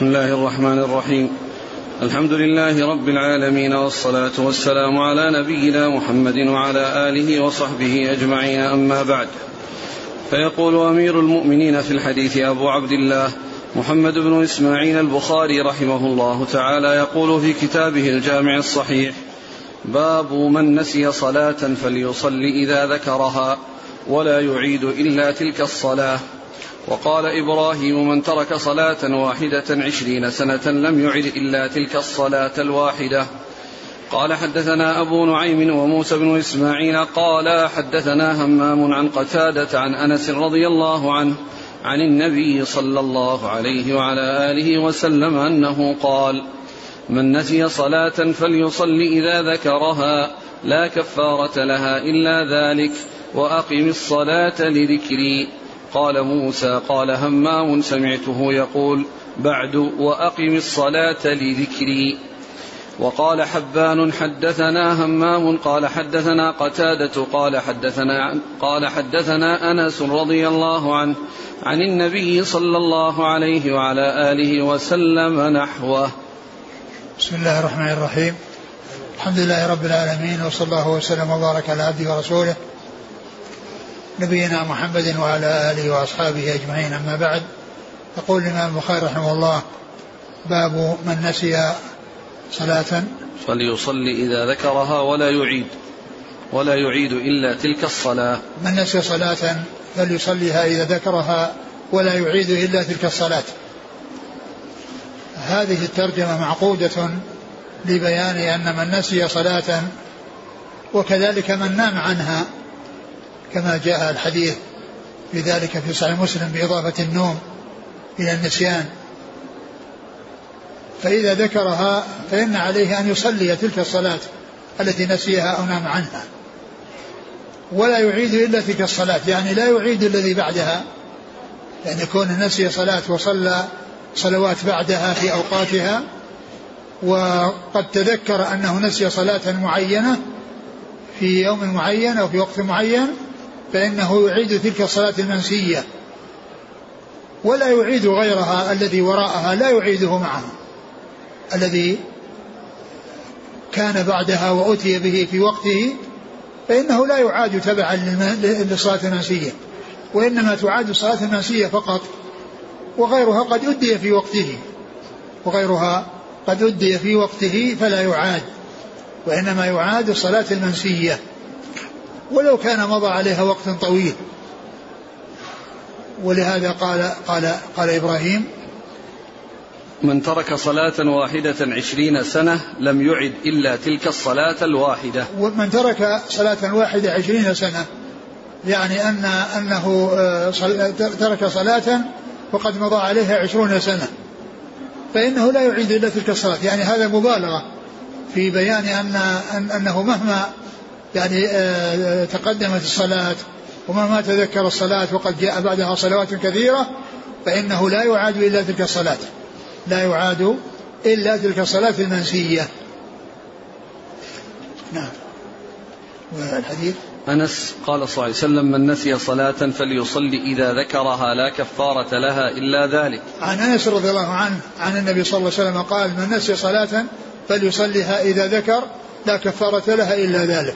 بسم الله الرحمن الرحيم. الحمد لله رب العالمين والصلاة والسلام على نبينا محمد وعلى آله وصحبه أجمعين. أما بعد فيقول أمير المؤمنين في الحديث أبو عبد الله محمد بن إسماعيل البخاري رحمه الله تعالى يقول في كتابه الجامع الصحيح باب من نسي صلاة فليصل إذا ذكرها ولا يعيد إلا تلك الصلاة. وقال إبراهيم من ترك صلاة واحدة عشرين سنة لم يعد إلا تلك الصلاة الواحدة. قال حدثنا أبو نعيم وموسى بن إسماعيل قال حدثنا همام عن قتادة عن أنس رضي الله عنه عن النبي صلى الله عليه وعلى آله وسلم أنه قال من نسي صلاة فليصل إذا ذكرها لا كفارة لها إلا ذلك وأقم الصلاة لذكري. قال موسى قال همام سمعته يقول بعد وأقم الصلاة لذكري. وقال حبان حدثنا همام قال حدثنا قتادة قال حدثنا قال حدثنا أنس رضي الله عنه عن النبي صلى الله عليه وعلى آله وسلم نحوه. بسم الله الرحمن الرحيم. الحمد لله رب العالمين وصلى الله وسلم وبارك على عبده ورسوله نبينا محمد وعلى آله وأصحابه أجمعين. أما بعد يقول الإمام البخاري رحمه الله باب من نسي صلاة. فليصلي إذا ذكرها ولا يعيد ولا يعيد إلا تلك الصلاة. من نسي صلاة فليصليها إذا ذكرها ولا يعيد إلا تلك الصلاة. هذه الترجمة معقودة لبيان أن من نسي صلاة وكذلك من نام عنها كما جاء الحديث في ذلك في صحيح مسلم بإضافة النوم إلى النسيان. فإذا ذكرها فإن عليه أن يصلي تلك الصلاة التي نسيها أو نام عنها. ولا يعيد إلا تلك الصلاة يعني لا يعيد الذي بعدها يعني يكون نسي صلاة وصلى صلوات بعدها في أوقاتها وقد تذكر أنه نسي صلاة معينة في يوم معين أو في وقت معين فإنه يعيد تلك الصلاة المنسية. ولا يعيد غيرها الذي وراءها لا يعيده معه. الذي كان بعدها وأتي به في وقته فإنه لا يعاد تبعا للصلاة المنسية. وإنما تعاد الصلاة المنسية فقط وغيرها قد أدي في وقته. وغيرها قد أدي في وقته فلا يعاد. وإنما يعاد الصلاة المنسية. ولو كان مضى عليها وقت طويل. ولهذا قال قال قال إبراهيم من ترك صلاة واحدة عشرين سنة لم يعد إلا تلك الصلاة الواحدة. ومن ترك صلاة واحدة عشرين سنة يعني أن أنه آه، ترك صلاة وقد مضى عليها عشرون سنة. فإنه لا يعيد إلا تلك الصلاة. يعني هذا مبالغة في بيان أن أنه مهما يعني آه، تقدمت الصلاة ومهما تذكر الصلاة وقد جاء بعدها صلوات كثيرة فإنه لا يعاد إلا تلك الصلاة. لا يعاد إلا تلك الصلاة المنسية. نعم. والحديث؟ أنس قال صلى الله عليه وسلم من نسي صلاة فليصلي إذا ذكرها لا كفارة لها إلا ذلك. عن أنس رضي الله عنه عن النبي صلى الله عليه وسلم قال من نسي صلاة فليصليها إذا ذكر لا كفارة لها إلا ذلك.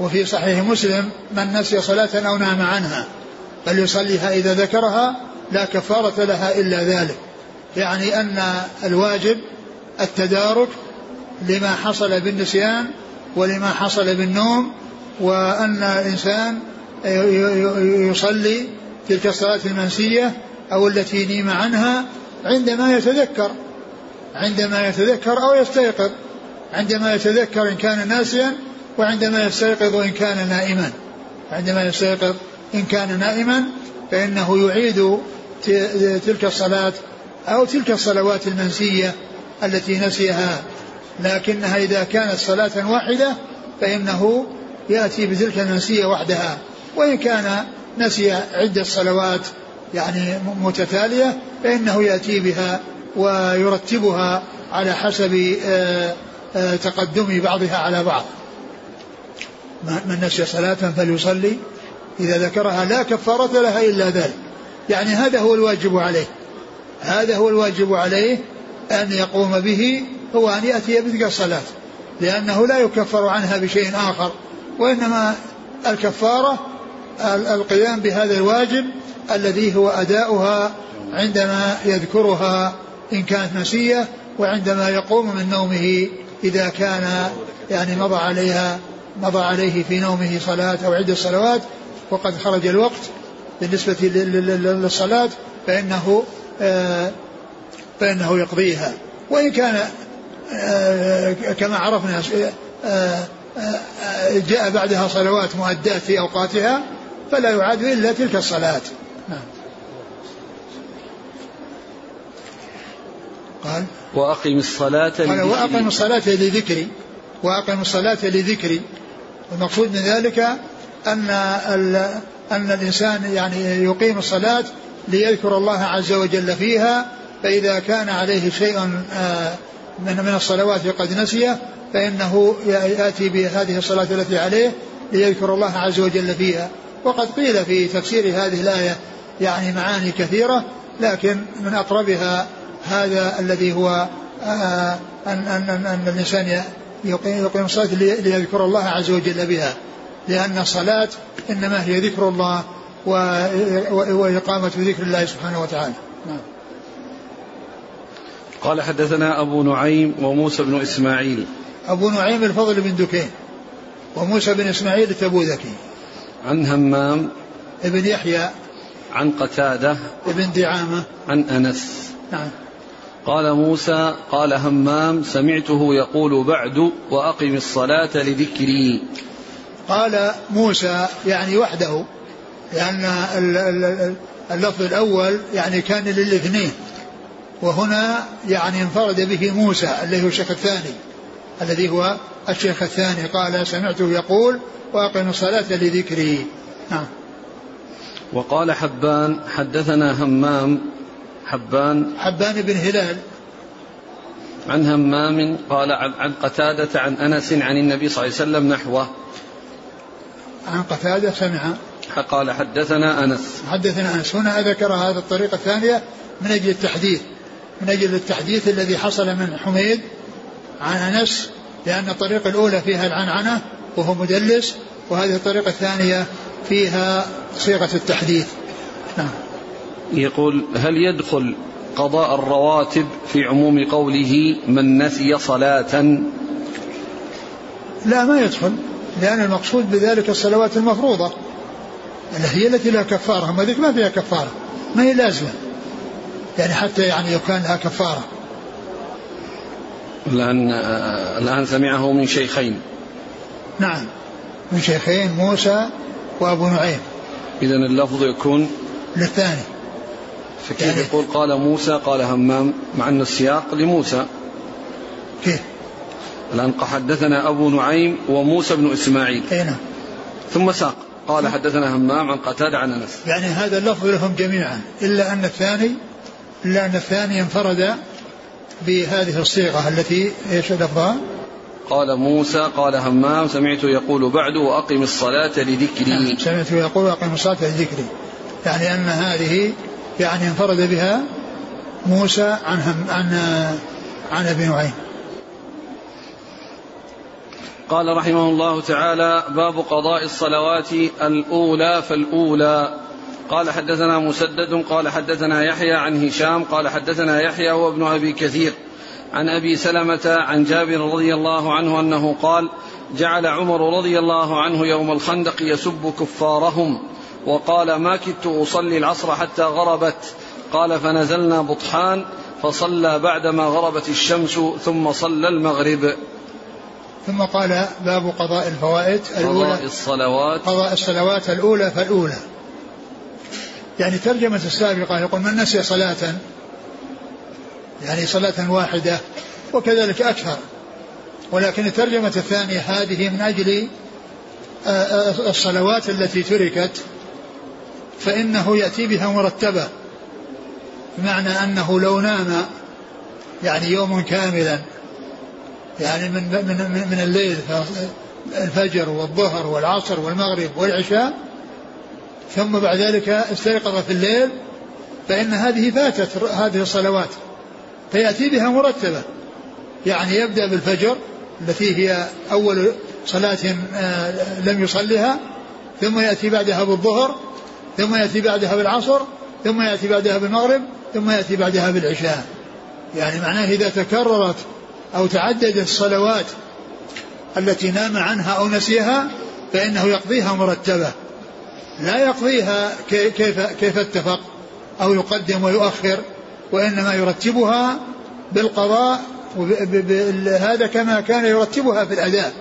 وفي صحيح مسلم من نسي صلاة أو نام عنها فليصليها إذا ذكرها لا كفارة لها إلا ذلك يعني أن الواجب التدارك لما حصل بالنسيان ولما حصل بالنوم وأن الإنسان يصلي تلك الصلاة المنسية أو التي نيم عنها عندما يتذكر عندما يتذكر أو يستيقظ عندما يتذكر إن كان ناسيا وعندما يستيقظ إن كان نائما. عندما يستيقظ إن كان نائما فإنه يعيد تلك الصلاة أو تلك الصلوات المنسية التي نسيها. لكنها إذا كانت صلاة واحدة فإنه يأتي بتلك المنسية وحدها. وإن كان نسي عدة صلوات يعني متتالية فإنه يأتي بها ويرتبها على حسب آه، آه، تقدم بعضها على بعض. من نسي صلاة فليصلي إذا ذكرها. لا كفارة لها إلا ذلك. يعني هذا هو الواجب عليه. هذا هو الواجب عليه أن يقوم به هو أن يأتي بتلك الصلاة. لأنه لا يكفر عنها بشيء آخر وإنما الكفارة القيام بهذا الواجب الذي هو أداؤها عندما يذكرها إن كانت نسية وعندما يقوم من نومه إذا كان يعني مضى عليها مضى عليه في نومه صلاة أو عدة صلوات وقد خرج الوقت بالنسبة للصلاة فإنه آه، فإنه يقضيها. وإن كان آه، كما عرفنا آه، جاء بعدها صلوات مؤدات في أوقاتها فلا يعاد إلا تلك الصلاة. نعم. قال وأقم الصلاة قال وأقم الصلاة لذكري. وأقم الصلاة لذكري. والمقصود من ذلك أن أن الإنسان يعني يقيم الصلاة ليذكر الله عز وجل فيها فإذا كان عليه شيء آه، من من الصلوات قد نسيه فإنه يأتي بهذه الصلاة التي عليه ليذكر الله عز وجل فيها. وقد قيل في تفسير هذه الآية يعني معاني كثيرة لكن من أقربها هذا الذي هو آه، أن, أن, أن الإنسان يقيم الصلاة ليذكر الله عز وجل بها. لأن الصلاة إنما هي ذكر الله وإقامة ذكر الله سبحانه وتعالى. نعم. قال حدثنا أبو نعيم وموسى بن إسماعيل. أبو نعيم الفضل بن دكين وموسى بن إسماعيل التبوذكي. عن همام ابن يحيى عن قتادة ابن دعامة عن أنس. نعم. قال موسى قال همام سمعته يقول بعد وأقم الصلاة لذكري. قال موسى يعني وحده لأن اللفظ الأول يعني كان للاثنين وهنا يعني انفرد به موسى الذي هو الشيخ الثاني الذي هو الشيخ الثاني. قال سمعته يقول وأقم الصلاة لذكري. نعم. وقال حبان حدثنا همام حبان. حبان بن هلال. عن همام قال عن قتادة عن أنس عن النبي صلى الله عليه وسلم نحوه. عن قتادة سمع. قال حدثنا أنس. حدثنا أنس. هنا ذكر هذا الطريقة الثانية من أجل التحديث. من أجل التحديث الذي حصل من حميد عن أنس لأن الطريقة الأولى فيها العنعنة وهو مدلس وهذه الطريقة الثانية فيها صيغة التحديث. نعم. يقول هل يدخل قضاء الرواتب في عموم قوله من نسي صلاة؟ لا ما يدخل لأن المقصود بذلك الصلوات المفروضة هي التي لا كفارة أما ذيك ما فيها كفارة ما هي لازمة يعني حتى يعني يكون لها كفارة. الآن الآن سمعه من شيخين. نعم من شيخين موسى وأبو نعيم. إذا اللفظ يكون للثاني. فكيف يعني يقول قال موسى قال همام مع أن السياق لموسى. كيف؟ الآن حدثنا أبو نعيم وموسى بن إسماعيل. أي نعم. ثم ساق. قال حدثنا همام عن قتادة عن أنس. يعني هذا اللفظ لهم جميعا. إلا أن الثاني إلا أن الثاني انفرد بهذه الصيغة التي إيش لفظها؟ قال موسى قال همام سمعت يقول بعد وأقم الصلاة لذكري. نعم سمعت يقول وأقم الصلاة لذكري. يعني أن هذه يعني انفرد بها موسى عن عن عن أبي نعيم. قال رحمه الله تعالى باب قضاء الصلوات الأولى فالأولى. قال حدثنا مسدد قال حدثنا يحيى عن هشام قال حدثنا يحيى هو ابن أبي كثير. عن أبي سلمة عن جابر رضي الله عنه أنه قال جعل عمر رضي الله عنه يوم الخندق يسب كفارهم. وقال ما كدت أصلي العصر حتى غربت. قال فنزلنا بطحان فصلى بعدما غربت الشمس ثم صلى المغرب. ثم قال باب قضاء الفوائد الأولى. قضاء الصلوات. قضاء الصلوات الأولى فالأولى. يعني ترجمة السابقة يقول من نسي صلاة يعني صلاة واحدة وكذلك أكثر. ولكن الترجمة الثانية هذه من أجل آه، آه، الصلوات التي تركت فإنه يأتي بها مرتبة بمعنى أنه لو نام يعني يوم كاملا يعني من من من الليل الفجر والظهر والعصر والمغرب والعشاء ثم بعد ذلك استيقظ في الليل فإن هذه فاتت هذه الصلوات فيأتي بها مرتبة. يعني يبدأ بالفجر التي هي أول صلاة آه، لم يصلها ثم يأتي بعدها بالظهر ثم يأتي بعدها بالعصر ثم يأتي بعدها بالمغرب ثم يأتي بعدها بالعشاء. يعني معناه إذا تكررت أو تعددت الصلوات التي نام عنها أو نسيها فإنه يقضيها مرتبة. لا يقضيها كيف كيف اتفق أو يقدم ويؤخر وإنما يرتبها بالقضاء هذا كما كان يرتبها في الأداء.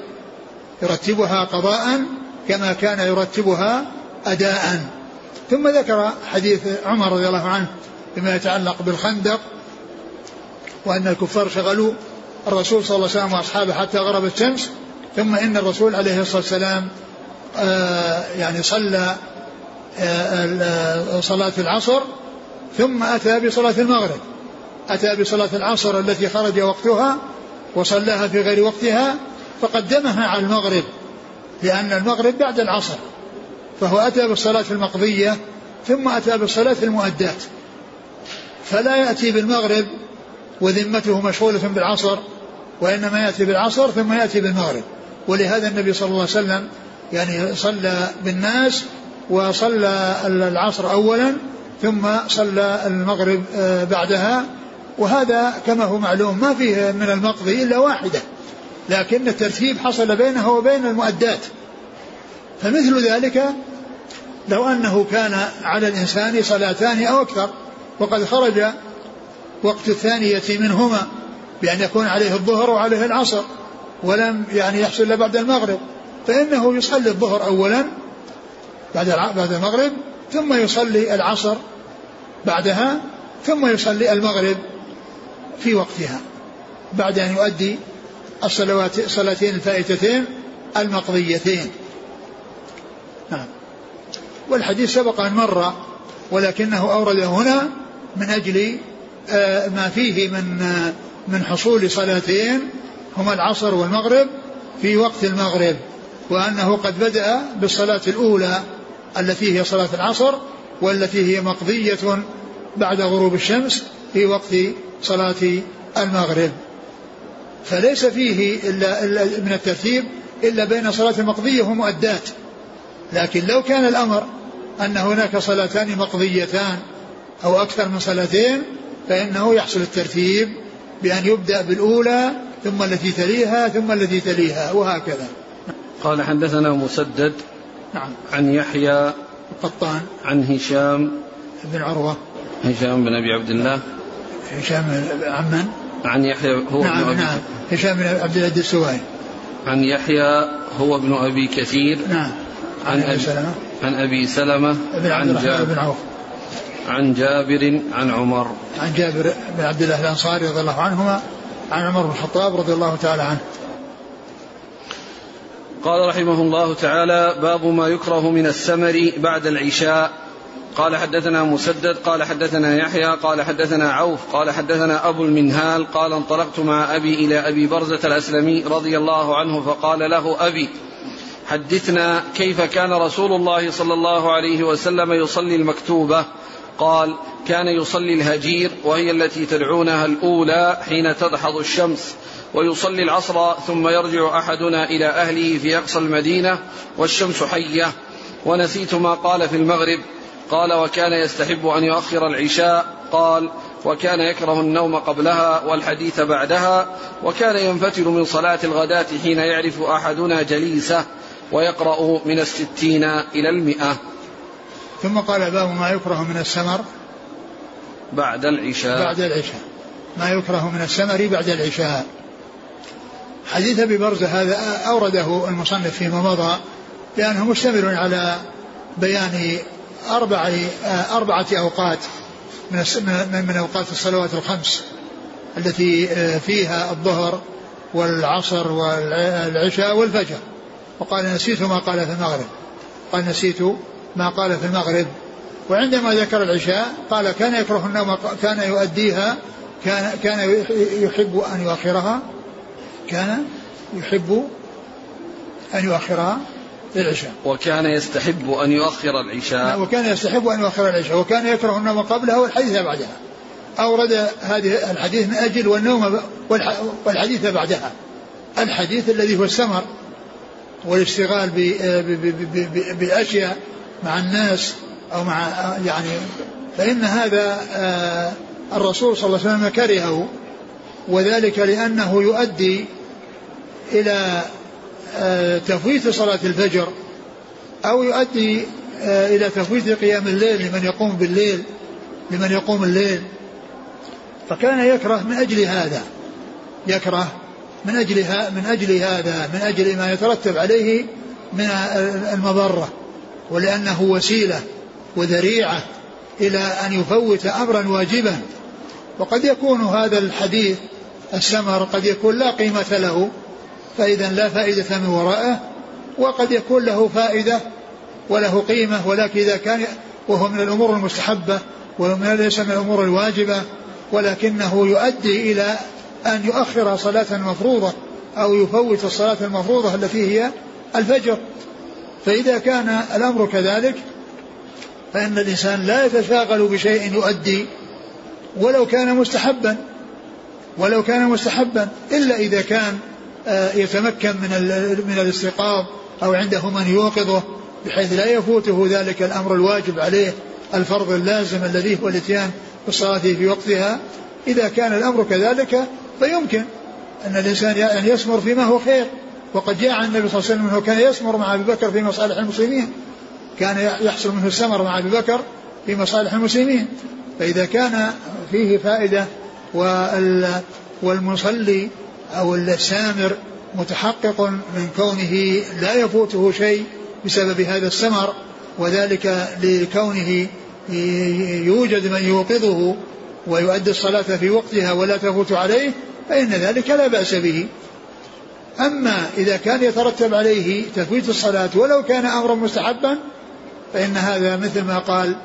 يرتبها قضاء كما كان يرتبها أداء. ثم ذكر حديث عمر رضي الله عنه فيما يتعلق بالخندق وأن الكفار شغلوا الرسول صلى الله عليه وسلم وأصحابه حتى غربت الشمس. ثم إن الرسول عليه الصلاة والسلام آه يعني صلى آه صلاة العصر ثم أتى بصلاة المغرب. أتى بصلاة العصر التي خرج وقتها وصلاها في غير وقتها فقدمها على المغرب لأن المغرب بعد العصر. فهو أتى بالصلاة المقضية ثم أتى بالصلاة المؤدات. فلا يأتي بالمغرب وذمته مشغولة بالعصر وإنما يأتي بالعصر ثم يأتي بالمغرب. ولهذا النبي صلى الله عليه وسلم يعني صلى بالناس وصلى العصر أولا ثم صلى المغرب آه، بعدها. وهذا كما هو معلوم ما فيه من المقضي إلا واحدة لكن الترتيب حصل بينه وبين المؤدات. فمثل ذلك لو أنه كان على الإنسان صلاتان أو أكثر وقد خرج وقت الثانية منهما بأن يكون عليه الظهر وعليه العصر ولم يعني يحصل إلا بعد المغرب فإنه يصلي الظهر أولا بعد بعد المغرب ثم يصلي العصر بعدها ثم يصلي المغرب في وقتها بعد أن يؤدي الصلوات الصلاتين الفائتتين المقضيتين. نعم. والحديث سبق أن مر ولكنه أورده هنا من أجل آه، ما فيه من آه، من حصول صلاتين هما العصر والمغرب في وقت المغرب وأنه قد بدأ بالصلاة الأولى التي هي صلاة العصر والتي هي مقضية بعد غروب الشمس في وقت صلاة المغرب. فليس فيه إلا, إلا من الترتيب إلا بين صلاة المقضية ومؤدات لكن لو كان الأمر أن هناك صلاتان مقضيتان أو أكثر من صلاتين فإنه يحصل الترتيب بأن يبدأ بالأولى ثم التي تليها ثم التي تليها وهكذا. قال حدثنا مسدد نعم. عن يحيى القطان. عن هشام بن عروة. هشام بن أبي عبد الله. هشام عمن عن يحيى هو نعم ابن أبي نعم. هشام بن عبد الله السوائي عن يحيى هو ابن أبي كثير. نعم. عن, عن أبي سلمة. عن أبي سلمة بن عبد الرحمن بن عوف. عن جابر عن عمر. عن جابر بن عبد الله الأنصاري رضي الله عنهما عن عمر بن الخطاب رضي الله تعالى عنه. قال رحمه الله تعالى باب ما يكره من السمر بعد العشاء. قال حدثنا مسدد قال حدثنا يحيى قال حدثنا عوف قال حدثنا أبو المنهال قال انطلقت مع أبي إلى أبي برزة الأسلمي رضي الله عنه فقال له أبي حدثنا كيف كان رسول الله صلى الله عليه وسلم يصلي المكتوبة؟ قال كان يصلي الهجير وهي التي تدعونها الأولى حين تدحض الشمس ويصلي العصر ثم يرجع أحدنا إلى أهله في أقصى المدينة والشمس حية. ونسيت ما قال في المغرب. قال وكان يستحب أن يؤخر العشاء. قال وكان يكره النوم قبلها والحديث بعدها وكان ينفتل من صلاة الغداة حين يعرف أحدنا جليسه. ويقرأ من الستين إلى المئة. ثم قال باب ما يكره من السمر بعد العشاء. بعد العشاء. ما يكره من السمر بعد العشاء. حديث أبي برزة هذا أورده المصنف فيما مضى لأنه مشتمل على بيان أربع أربعة أوقات من من أوقات الصلوات الخمس التي فيها الظهر والعصر والعشاء والفجر. وقال نسيت ما قال في المغرب. قال نسيت ما قال في المغرب. وعندما ذكر العشاء قال كان يكره النوم كان يؤديها كان كان يحب أن يؤخرها كان يحب أن يؤخرها للعشاء. وكان يستحب أن يؤخر العشاء. وكان يستحب أن يؤخر العشاء وكان يكره النوم قبلها والحديث بعدها. أورد هذه الحديث من أجل والنوم والحديث بعدها. الحديث الذي هو السمر. والاشتغال بأشياء مع الناس أو مع يعني فإن هذا آه، الرسول صلى الله عليه وسلم كرهه وذلك لأنه يؤدي إلى آه، تفويت صلاة الفجر أو يؤدي آه، إلى تفويت قيام الليل لمن يقوم بالليل لمن يقوم الليل. فكان يكره من أجل هذا يكره من أجل من أجل هذا من أجل ما يترتب عليه من المضرة ولأنه وسيلة وذريعة إلى أن يفوت أمرا واجبا. وقد يكون هذا الحديث السمر قد يكون لا قيمة له فإذا لا فائدة من ورائه وقد يكون له فائدة وله قيمة ولكن إذا كان وهو من الأمور المستحبة ومن ليس من الأمور الواجبة ولكنه يؤدي إلى أن يؤخر صلاة مفروضة أو يفوت الصلاة المفروضة التي هي الفجر. فإذا كان الأمر كذلك فإن الإنسان لا يتشاغل بشيء يؤدي ولو كان مستحبا ولو كان مستحبا إلا إذا كان آه، يتمكن من من الاستيقاظ أو عنده من يوقظه بحيث لا يفوته ذلك الأمر الواجب عليه الفرض اللازم الذي هو الاتيان بالصلاة في وقتها. إذا كان الأمر كذلك فيمكن أن الإنسان يعني يسمر فيما هو خير. وقد جاء عن النبي صلى الله عليه وسلم أنه كان يسمر مع أبي بكر في مصالح المسلمين. كان يحصل منه السمر مع أبي بكر في مصالح المسلمين. فإذا كان فيه فائدة والمصلي أو السامر متحقق من كونه لا يفوته شيء بسبب هذا السمر وذلك لكونه يوجد من يوقظه ويؤدي الصلاة في وقتها ولا تفوت عليه فإن ذلك لا بأس به. أما إذا كان يترتب عليه تفويت الصلاة ولو كان أمرا مستحبا فإن هذا مثل ما قال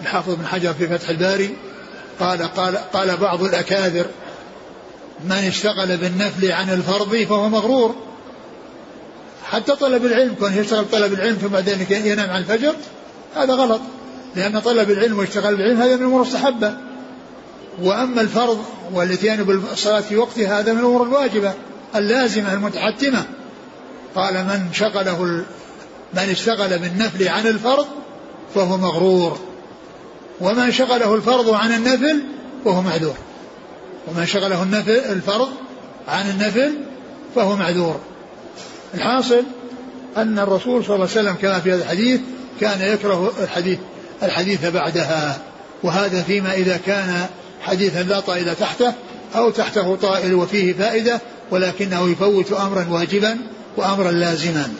الحافظ بن حجر في فتح الباري قال قال قال بعض الأكابر من اشتغل بالنفل عن الفرض فهو مغرور. حتى طلب العلم كون يشتغل طلب العلم ثم بعدين ينام عن الفجر هذا غلط. لأن طلب العلم واشتغال بالعلم هذا من الأمور المستحبة وأما الفرض والاتيان بالصلاة في وقتها هذا من الأمور الواجبة اللازمة المتحتمة قال من شغله من اشتغل بالنفل عن الفرض فهو مغرور. ومن شغله الفرض عن النفل فهو معذور. ومن شغله النفل الفرض عن النفل فهو معذور. الحاصل أن الرسول صلى الله عليه وسلم كما في هذا الحديث كان يكره الحديث. الحديث بعدها وهذا فيما إذا كان حديثا لا طائل تحته أو تحته طائل وفيه فائدة ولكنه يفوت أمرا واجبا وأمرا لازما.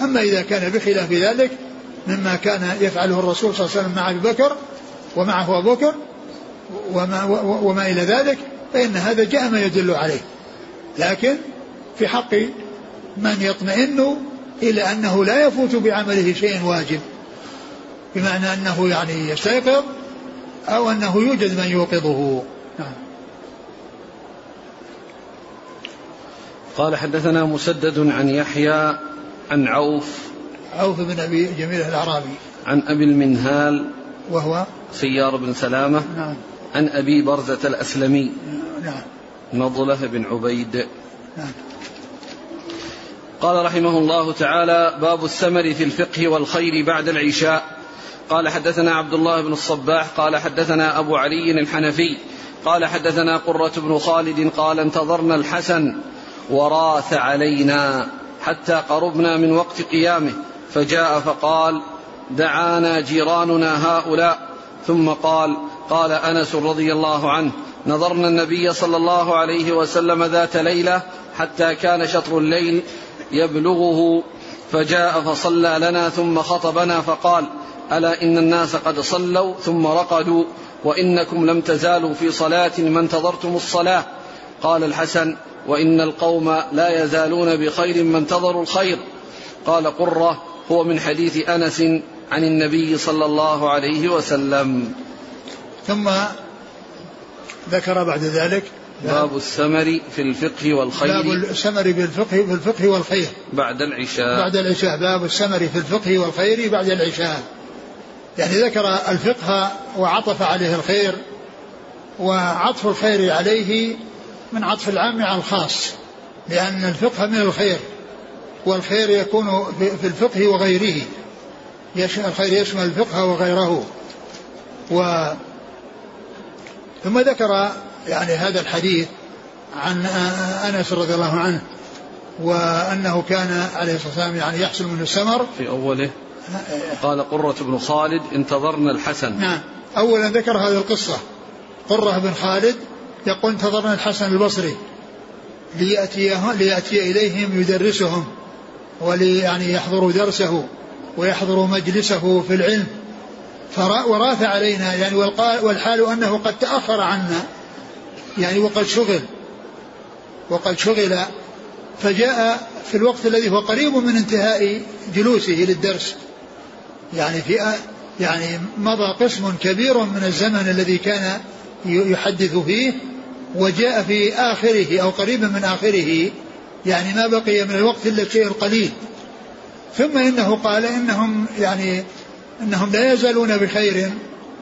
أما إذا كان بخلاف ذلك مما كان يفعله الرسول صلى الله عليه وسلم مع أبي بكر ومعه أبو بكر وما, وما إلى ذلك فإن هذا جاء ما يدل عليه. لكن في حق من يطمئن إلى أنه لا يفوت بعمله شيء واجب. بمعنى أنه يعني يستيقظ أو أنه يوجد من يوقظه. نعم. قال حدثنا مسدد عن يحيى عن عوف عوف بن أبي جميل الأعرابي. عن أبي المنهال وهو سيار بن سلامة نعم. عن أبي برزة الأسلمي نعم. نضلة بن عبيد. نعم. قال رحمه الله تعالى باب الثمر في الفقه والخير بعد العشاء. قال حدثنا عبد الله بن الصباح قال حدثنا أبو علي الحنفي قال حدثنا قرة بن خالد قال انتظرنا الحسن وراث علينا حتى قربنا من وقت قيامه فجاء فقال دعانا جيراننا هؤلاء ثم قال قال أنس رضي الله عنه نظرنا النبي صلى الله عليه وسلم ذات ليلة حتى كان شطر الليل يبلغه فجاء فصلى لنا ثم خطبنا فقال ألا إن الناس قد صلوا ثم رقدوا وإنكم لم تزالوا في صلاة ما انتظرتم الصلاة. قال الحسن وإن القوم لا يزالون بخير ما انتظروا الخير. قال قرة هو من حديث أنس عن النبي صلى الله عليه وسلم. ثم ذكر بعد ذلك باب السمر في الفقه والخير. باب السمر في الفقه في الفقه والخير. بعد العشاء. بعد العشاء. باب السمر في الفقه والخير بعد العشاء. يعني ذكر الفقه وعطف عليه الخير وعطف الخير عليه من عطف العام على الخاص لأن الفقه من الخير والخير يكون في الفقه وغيره الخير يشمل الفقه وغيره. و ثم ذكر يعني هذا الحديث عن أنس رضي الله عنه وأنه كان عليه الصلاة والسلام يعني يحصل منه السمر في أوله. قال قرة بن خالد انتظرنا الحسن. نعم. اولا ذكر هذه القصة. قرة بن خالد يقول انتظرنا الحسن البصري ليأتيه ليأتي إليهم يدرسهم ولي يعني يحضروا درسه ويحضروا مجلسه في العلم. ورأث علينا يعني والحال أنه قد تأخر عنا يعني وقد شغل وقد شغل. فجاء في الوقت الذي هو قريب من انتهاء جلوسه للدرس. يعني في يعني مضى قسم كبير من الزمن الذي كان يحدث فيه وجاء في آخره أو قريبا من آخره يعني ما بقي من الوقت إلا الشيء القليل. ثم إنه قال إنهم يعني إنهم لا يزالون بخير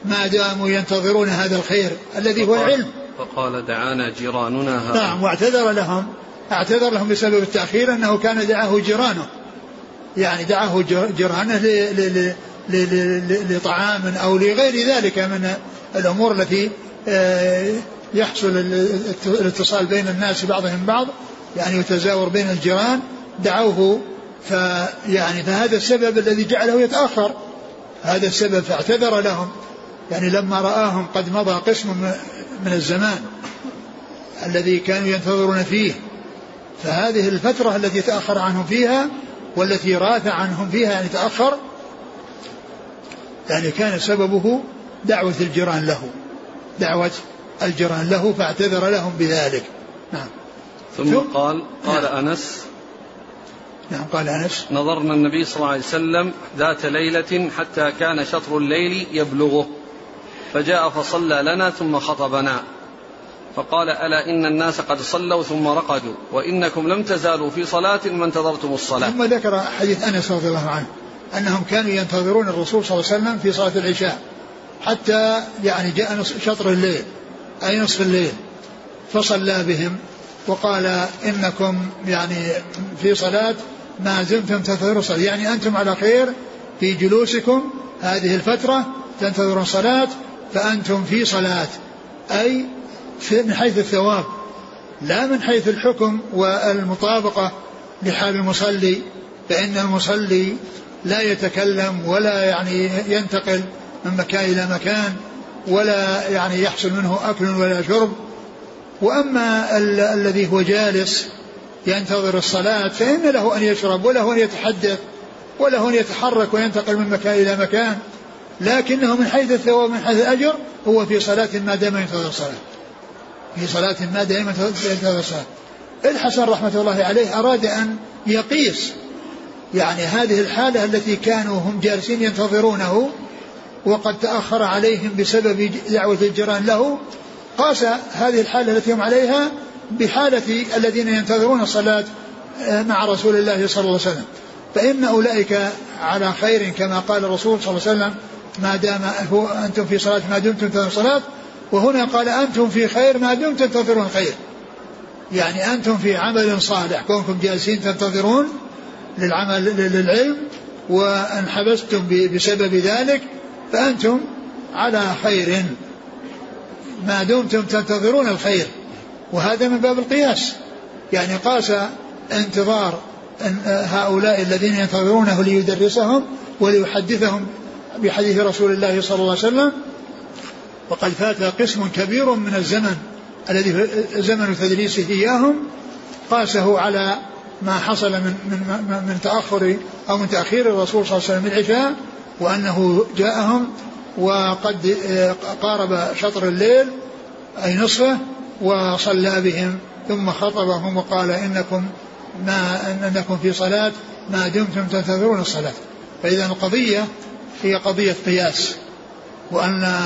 ما داموا ينتظرون هذا الخير الذي هو العلم فقال دعانا جيراننا هذا. نعم واعتذر لهم اعتذر لهم بسبب التأخير أنه كان دعاه جيرانه. يعني دعاه جيرانه لطعام أو لغير ذلك من الأمور التي آه، يحصل الاتصال بين الناس بعضهم بعض يعني يتزاور بين الجيران دعوه فيعني فهذا السبب الذي جعله يتأخر هذا السبب فاعتذر لهم يعني لما رآهم قد مضى قسم من الزمان الذي كانوا ينتظرون فيه فهذه الفترة التي تأخر عنهم فيها والتي راث عنهم فيها يعني تأخر يعني كان سببه دعوة الجيران له دعوة الجيران له فاعتذر لهم بذلك. نعم. ثم, ثم قال قال نعم أنس نعم قال أنس. نظرنا النبي صلى الله عليه وسلم ذات ليلة حتى كان شطر الليل يبلغه فجاء فصلى لنا ثم خطبنا. فقال ألا إن الناس قد صلوا ثم رقدوا وإنكم لم تزالوا في صلاة ما انتظرتم الصلاة. ثم ذكر حديث أنس رضي الله عنه أنهم كانوا ينتظرون الرسول صلى الله عليه وسلم في صلاة العشاء حتى يعني جاء شطر الليل أي نصف الليل. فصلى بهم وقال إنكم يعني في صلاة ما زلتم تنتظرون الصلاة يعني أنتم على خير في جلوسكم. هذه الفترة تنتظرون الصلاة فأنتم في صلاة. أي من حيث الثواب لا من حيث الحكم والمطابقة لحال المصلي فإن المصلي لا يتكلم ولا يعني ينتقل من مكان إلى مكان ولا يعني يحصل منه أكل ولا شرب. وأما ال- الذي هو جالس ينتظر الصلاة فإن له أن يشرب وله أن يتحدث وله أن يتحرك وينتقل من مكان إلى مكان. لكنه من حيث الثواب من حيث الأجر هو في صلاة ما دام ينتظر الصلاة في صلاة ما ينتظر الصلاة الحسن رحمة الله عليه أراد أن يقيس يعني هذه الحالة التي كانوا هم جالسين ينتظرونه وقد تأخر عليهم بسبب دعوة الجيران له قاس هذه الحالة التي هم عليها بحالة الذين ينتظرون الصلاة آه، مع رسول الله صلى الله عليه وسلم. فإن أولئك على خير كما قال الرسول صلى الله عليه وسلم ما دام هو أنتم في صلاة ما دمتم تنتظرون الصلاة وهنا قال أنتم في خير ما دمتم تنتظرون الخير يعني أنتم في عمل صالح كونكم جالسين تنتظرون للعمل للعلم وأن حبستم بسبب ذلك فأنتم على خير. ما دمتم تنتظرون الخير. وهذا من باب القياس. يعني قاس انتظار هؤلاء الذين ينتظرونه ليدرسهم وليحدثهم بحديث رسول الله صلى الله عليه وسلم وقد فات قسم كبير من الزمن الذي زمن تدريسه إياهم قاسه على ما حصل من من من تأخر أو من تأخير الرسول صلى الله عليه وسلم العشاء وأنه جاءهم وقد قارب شطر الليل أي نصفه وصلى بهم ثم خطبهم وقال إنكم ما أنكم في صلاة ما دمتم تنتظرون الصلاة. فإذا القضية هي قضية قياس. وأن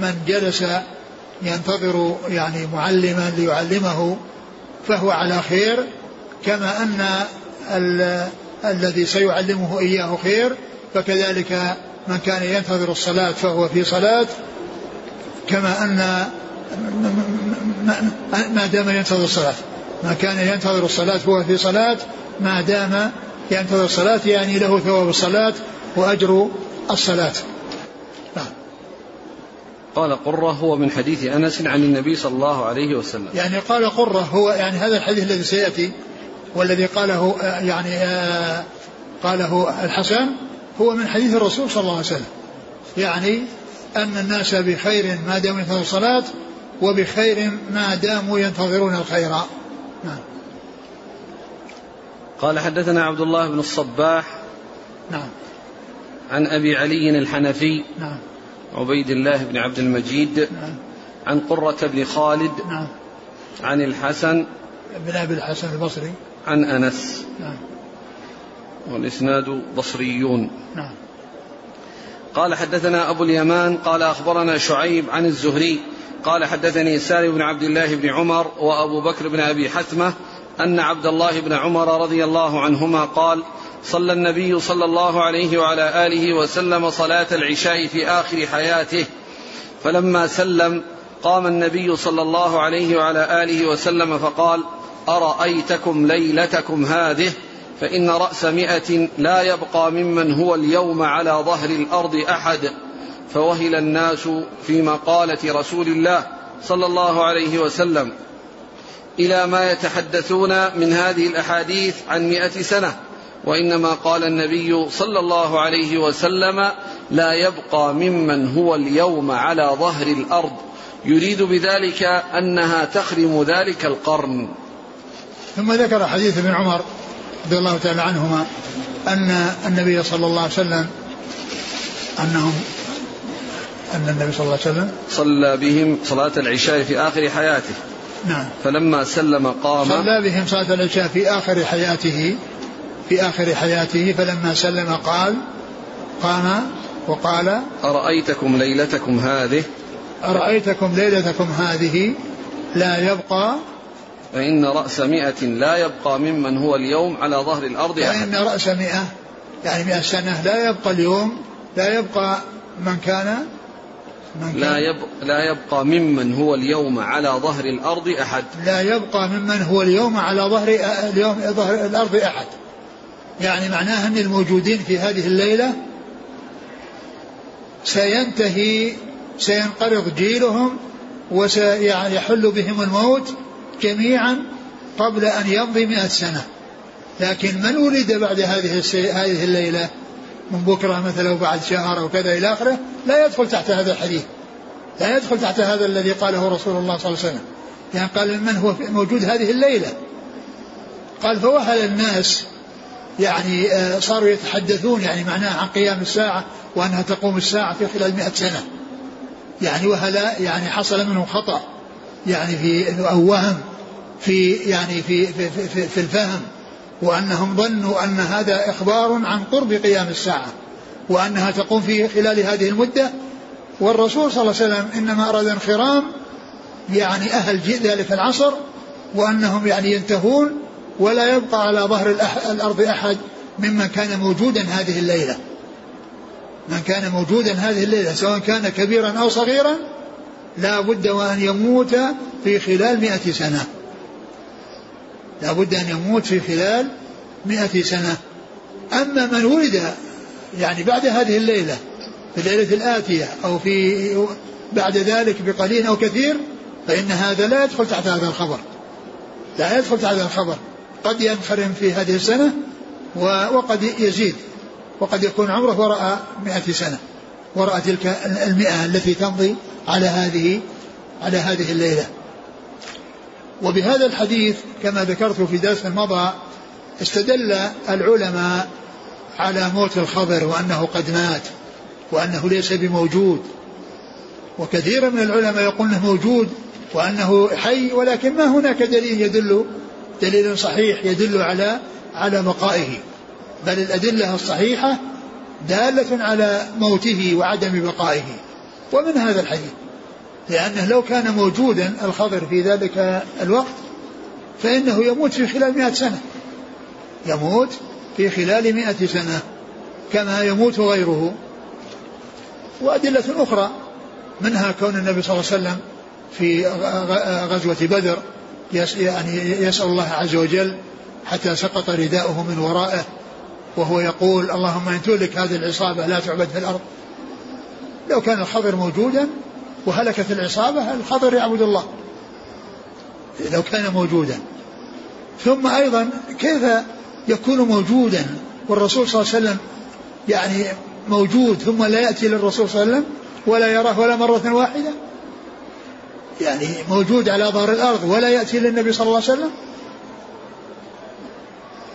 من جلس ينتظر يعني معلما ليعلمه فهو على خير كما أن ال... الذي سيعلمه إياه خير فكذلك من كان ينتظر الصلاة فهو في صلاة كما أن ما دام ينتظر الصلاة ما كان ينتظر الصلاة هو في صلاة ما دام ينتظر الصلاة يعني له ثواب الصلاة وأجر الصلاة. قال قرة هو من حديث أنس عن النبي صلى الله عليه وسلم. يعني قال قرة هو يعني هذا الحديث الذي سيأتي والذي قاله يعني آه، قاله الحسن هو من حديث الرسول صلى الله عليه وسلم. يعني أن الناس بخير ما داموا ينتظرون الصلاة وبخير ما داموا ينتظرون الخير. نعم. قال حدثنا عبد الله بن الصباح نعم. عن أبي علي الحنفي نعم. عبيد الله بن عبد المجيد نعم. عن قرة بن خالد نعم. عن الحسن بن أبي الحسن البصري. عن أنس. نعم. والإسناد بصريون. نعم. قال حدثنا أبو اليمان قال أخبرنا شعيب عن الزهري قال حدثني سالم بن عبد الله بن عمر وأبو بكر بن أبي حثمة أن عبد الله بن عمر رضي الله عنهما قال صلى النبي صلى الله عليه وعلى آله وسلم صلاة العشاء في آخر حياته. فلما سلم قام النبي صلى الله عليه وعلى آله وسلم فقال أرأيتكم ليلتكم هذه؟ فإن رأس مئة لا يبقى ممن هو اليوم على ظهر الأرض أحد. فوهل الناس في مقالة رسول الله صلى الله عليه وسلم. إلى ما يتحدثون من هذه الأحاديث عن مئة سنة. وإنما قال النبي صلى الله عليه وسلم لا يبقى ممن هو اليوم على ظهر الأرض. يريد بذلك أنها تخرم ذلك القرن. ثم ذكر حديث ابن عمر رضي الله تعالى عنهما أن النبي صلى الله عليه وسلم أنهم أن النبي صلى الله عليه وسلم صلى بهم صلاة العشاء في آخر حياته. نعم. فلما سلم قام صلى بهم صلاة العشاء في آخر حياته في آخر حياته فلما سلم قال قام وقال أرأيتكم ليلتكم هذه؟ أرأيتكم ليلتكم هذه؟ لا يبقى. فإن رأس مئة لا يبقى ممن هو اليوم على ظهر الأرض أحد. فإن رأس مئة يعني مئة سنة لا يبقى اليوم لا يبقى من كان من كان. لا, يبقى لا يبقى ممن هو اليوم على ظهر الأرض أحد. لا يبقى ممن هو اليوم على ظهر اليوم ظهر الأرض أحد. يعني معناها أن الموجودين في هذه الليلة سينتهي سينقرض جيلهم وسيحل بهم الموت جميعا قبل أن يمضي مئة سنة. لكن من ولد بعد هذه هذه الليلة؟ من بكرة مثلا أو بعد شهر أو كذا إلى آخره لا يدخل تحت هذا الحديث. لا يدخل تحت هذا الذي قاله رسول الله صلى الله عليه وسلم. يعني قال من هو موجود هذه الليلة؟ قال فوهل الناس يعني آه، صاروا يتحدثون يعني معناه عن قيام الساعة وأنها تقوم الساعة في خلال مئة سنة. يعني وهلا يعني حصل منهم خطأ. يعني في أو وهم في يعني في في, في, في الفهم وأنهم ظنوا أن هذا إخبار عن قرب قيام الساعة وأنها تقوم في خلال هذه المدة. والرسول صلى الله عليه وسلم إنما أراد انخرام يعني أهل ذلك العصر وأنهم يعني ينتهون ولا يبقى على ظهر الأرض أحد ممن كان موجودا هذه الليلة. من كان موجودا هذه الليلة سواء كان كبيرا أو صغيرا لا بد وأن يموت في خلال مئة سنة. لا بد أن يموت في خلال مئة سنة. أما من ولد يعني بعد هذه الليلة في الليلة الآتية أو في بعد ذلك بقليل أو كثير فإن هذا لا يدخل تحت هذا الخبر. لا يدخل تحت هذا الخبر. قد ينخرم في هذه السنة وقد يزيد وقد يكون عمره وراء مئة سنة وراء تلك المئة التي تمضي على هذه على هذه الليلة. وبهذا الحديث كما ذكرت في درس مضى استدل العلماء على موت الخبر وأنه قد مات وأنه ليس بموجود. وكثير من العلماء يقول أنه موجود وأنه حي ولكن ما هناك دليل يدل دليل صحيح يدل على على بقائه بل الأدلة الصحيحة دالة على موته وعدم بقائه. ومن هذا الحديث؟ لأنه لو كان موجودا الخضر في ذلك الوقت فإنه يموت في خلال مئة سنة. يموت في خلال مئة سنة كما يموت غيره. وأدلة أخرى منها كون النبي صلى الله عليه وسلم في غزوة بدر يعني يسأل الله عز وجل حتى سقط رداؤه من ورائه وهو يقول اللهم إن تهلك هذه العصابة لا تعبد في الأرض. لو كان الخضر موجودا وهلكت العصابة الخضر يعبد الله لو كان موجودا. ثم أيضا كيف يكون موجودا والرسول صلى الله عليه وسلم يعني موجود ثم لا يأتي للرسول صلى الله عليه وسلم ولا يراه ولا مرة واحدة؟ يعني موجود على ظهر الأرض ولا يأتي للنبي صلى الله عليه وسلم؟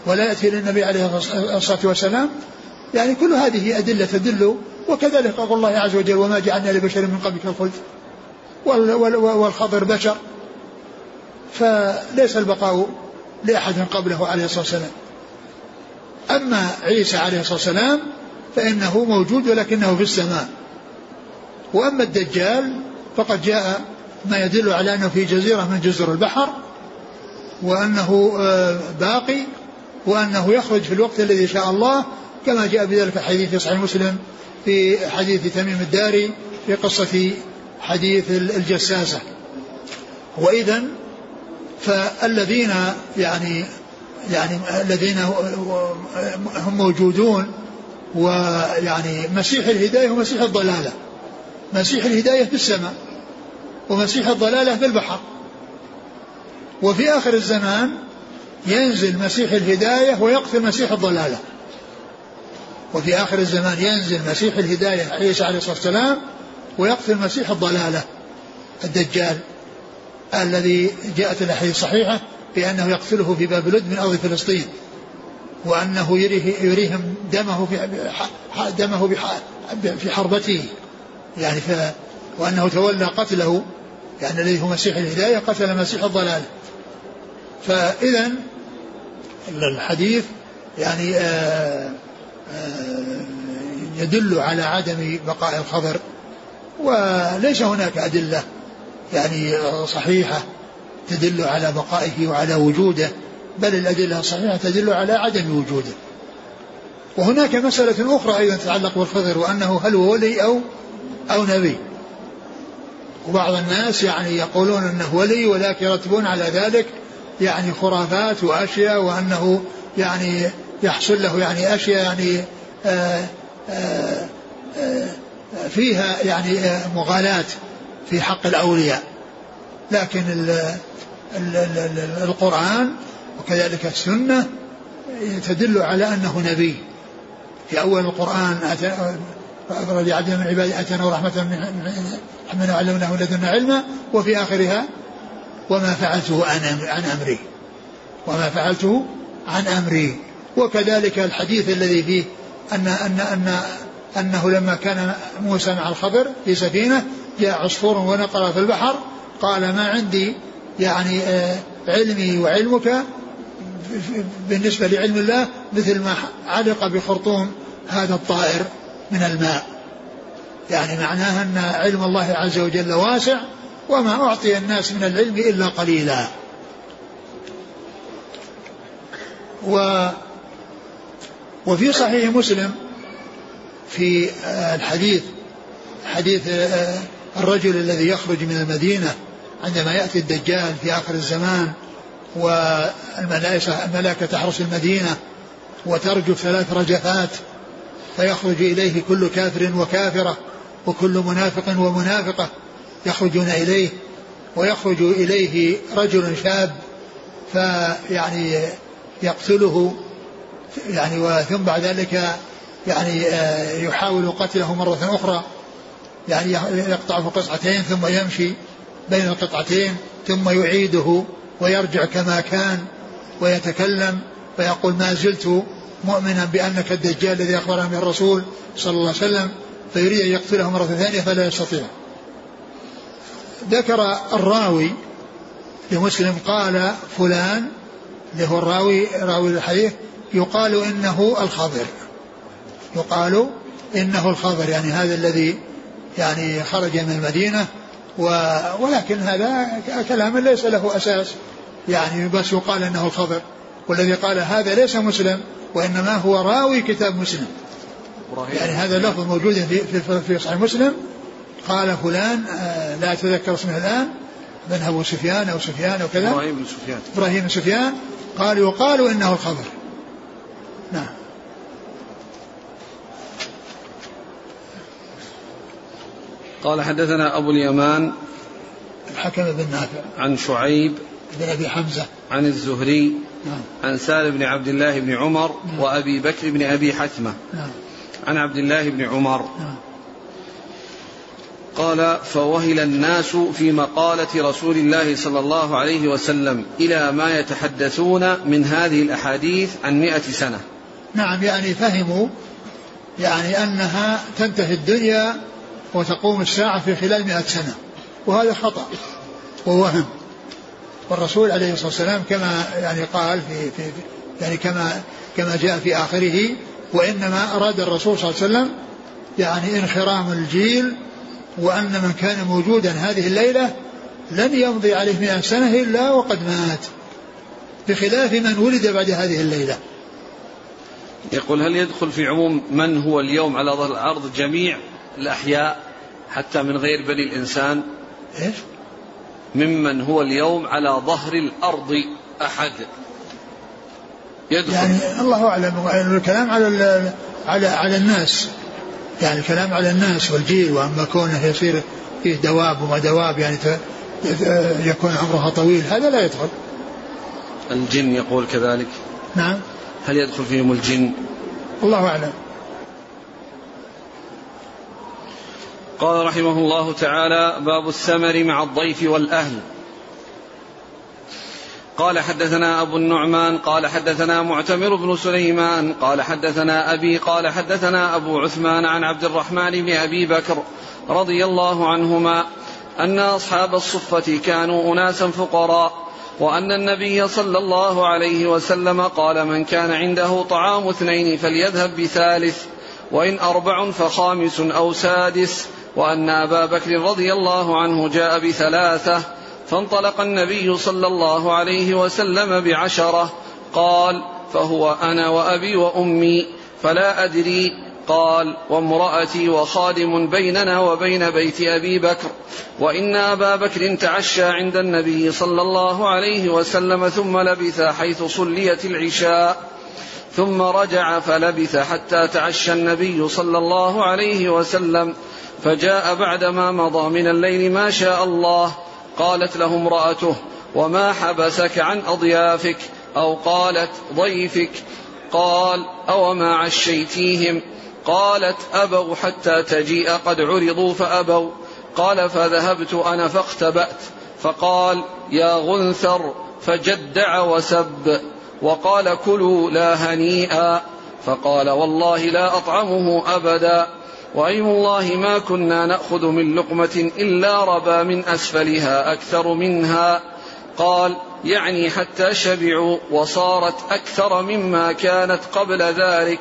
ولا يأتي للنبي عليه الصلاة والسلام؟ يعني كل هذه أدلة تدل وكذلك قول الله عز وجل وما جعلنا لبشر من قبلك الخلد والخضر بشر. فليس البقاء لأحد قبله عليه الصلاة والسلام. أما عيسى عليه الصلاة والسلام فإنه موجود ولكنه في السماء. وأما الدجال فقد جاء ما يدل على أنه في جزيرة من جزر البحر وأنه آه، باقي وأنه يخرج في الوقت الذي شاء الله كما جاء بذلك الحديث في صحيح مسلم في حديث تميم الداري في قصة حديث الجساسة. وإذا فالذين يعني يعني الذين هم موجودون ويعني مسيح الهداية ومسيح الضلالة. مسيح الهداية في السماء. ومسيح الضلالة في البحر. وفي آخر الزمان ينزل مسيح الهداية ويقتل مسيح الضلالة. وفي آخر الزمان ينزل مسيح الهداية عيسى عليه الصلاة والسلام ويقتل مسيح الضلالة. الدجال الذي جاءت الأحاديث الصحيحة بأنه يقتله في باب لد من أرض فلسطين وأنه يريه يريهم دمه في دمه في حربته. يعني وأنه تولى قتله يعني الذي هو مسيح الهداية قتل مسيح الضلال. فإذا الحديث يعني آه، آه، يدل على عدم بقاء الخبر وليس هناك أدلة يعني صحيحة تدل على بقائه وعلى وجوده بل الأدلة الصحيحة تدل على عدم وجوده. وهناك مسألة أخرى أيضا تتعلق بالخضر وأنه هل هو ولي أو أو نبي. وبعض الناس يعني يقولون أنه ولي ولكن يرتبون على ذلك يعني خرافات وأشياء وأنه يعني يحصل له يعني أشياء يعني آه، آه، آه، فيها يعني مغالاة في حق الأولياء. لكن ال ال القرآن وكذلك السنة تدل على أنه نبي. في أول القرآن أفرد عبد من عبادي أتانا ورحمة من علمناه لدنا علما وفي آخرها وما فعلته عن أمري. وما فعلته عن أمري. وكذلك الحديث الذي فيه أن أن أن أنه لما كان موسى مع الخبر في سفينة جاء عصفور ونقر في البحر قال ما عندي يعني آه، علمي وعلمك بالنسبة لعلم الله مثل ما علق بخرطوم هذا الطائر. من الماء. يعني معناها أن علم الله عز وجل واسع وما أعطي الناس من العلم إلا قليلا. و وفي صحيح مسلم في الحديث حديث الرجل الذي يخرج من المدينة عندما يأتي الدجال في آخر الزمان والملائكة الملائكة تحرس المدينة وترجف ثلاث رجفات فيخرج إليه كل كافر وكافرة وكل منافق ومنافقة. يخرجون إليه ويخرج إليه رجل شاب فيعني يقتله يعني وثم بعد ذلك يعني آه، يحاول قتله مرة أخرى. يعني يقطع في قطعتين ثم يمشي بين القطعتين ثم يعيده ويرجع كما كان ويتكلم فيقول ما زلت مؤمنا بأنك الدجال الذي أخبرنا به الرسول صلى الله عليه وسلم فيريد أن يقتله مرة ثانية فلا يستطيع. ذكر الراوي لمسلم قال فلان اللي هو الراوي راوي الحديث يقال إنه الخضر. يقال إنه الخضر يعني هذا الذي يعني خرج من المدينة ولكن هذا كلام ليس له أساس يعني بس يقال أنه الخضر. والذي قال هذا ليس مسلم وإنما هو راوي كتاب مسلم. يعني هذا اللفظ موجود في, في, في صحيح مسلم. قال فلان آه، لا أتذكر اسمه الآن من أبو سفيان أو سفيان أو كذا. إبراهيم بن سفيان. إبراهيم بن سفيان. قال يقال إنه الخضر. نعم. قال حدثنا أبو اليمان الحكم بن نافع. عن شعيب بن أبي حمزة. عن الزهري عن سالم بن عبد الله بن عمر نعم. وأبي بكر بن أبي حتمة. نعم. عن عبد الله بن عمر. نعم. قال فوهل الناس في مقالة رسول الله صلى الله عليه وسلم إلى ما يتحدثون من هذه الأحاديث عن مئة سنة. نعم يعني فهموا يعني أنها تنتهي الدنيا وتقوم الساعة في خلال مئة سنة وهذا خطأ ووهم. والرسول عليه الصلاة والسلام كما يعني قال في, في يعني كما كما جاء في آخره وإنما أراد الرسول صلى الله عليه وسلم يعني انخرام الجيل وأن من كان موجودا هذه الليلة لن يمضي عليه مئة سنة إلا وقد مات بخلاف من ولد بعد هذه الليلة. يقول هل يدخل في عموم من هو اليوم على ظهر الأرض جميع الأحياء حتى من غير بني الإنسان؟ إيش؟ ممن هو اليوم على ظهر الأرض أحد. يدخل. يعني الله أعلم الكلام على على على الناس. يعني الكلام على الناس والجيل وأما كونه يصير فيه دواب وما دواب يعني يكون عمرها طويل هذا لا يدخل. الجن يقول كذلك. نعم. هل يدخل فيهم الجن؟ الله أعلم. قال رحمه الله تعالى باب الثمر مع الضيف والأهل. قال حدثنا أبو النعمان قال حدثنا معتمر بن سليمان قال حدثنا أبي قال حدثنا أبو عثمان عن عبد الرحمن بن أبي بكر رضي الله عنهما أن أصحاب الصفة كانوا أناسا فقراء وأن النبي صلى الله عليه وسلم قال من كان عنده طعام اثنين فليذهب بثالث وإن أربع فخامس أو سادس وأن أبا بكر رضي الله عنه جاء بثلاثة فانطلق النبي صلى الله عليه وسلم بعشرة قال فهو أنا وأبي وأمي فلا أدري قال وامرأتي وخادم بيننا وبين بيت أبي بكر وإن أبا بكر تعشى عند النبي صلى الله عليه وسلم ثم لبث حيث صليت العشاء ثم رجع فلبث حتى تعشى النبي صلى الله عليه وسلم فجاء بعدما مضى من الليل ما شاء الله قالت له امرأته وما حبسك عن أضيافك؟ أو قالت ضيفك؟ قال أو ما عشيتيهم؟ قالت أبوا حتى تجيء قد عرضوا فأبوا. قال فذهبت أنا فاختبأت. فقال يا غنثر فجدع وسب. وقال كلوا لا هنيئا. فقال والله لا أطعمه أبدا. وأيم الله ما كنا نأخذ من لقمة إلا ربا من أسفلها أكثر منها. قال يعني حتى شبعوا وصارت أكثر مما كانت قبل ذلك.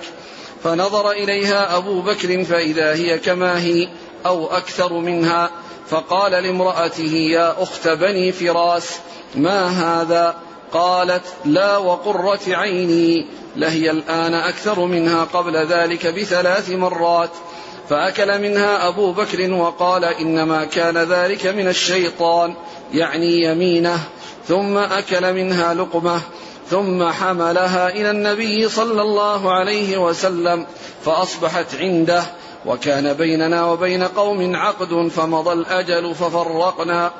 فنظر إليها أبو بكر فإذا هي كما هي أو أكثر منها. فقال لامرأته يا أخت بني فراس ما هذا؟ قالت لا وقرة عيني لهي الآن أكثر منها قبل ذلك بثلاث مرات. فأكل منها أبو بكر وقال إنما كان ذلك من الشيطان يعني يمينه ثم أكل منها لقمة ثم حملها إلى النبي صلى الله عليه وسلم فأصبحت عنده وكان بيننا وبين قوم عقد فمضى الأجل ففرقنا.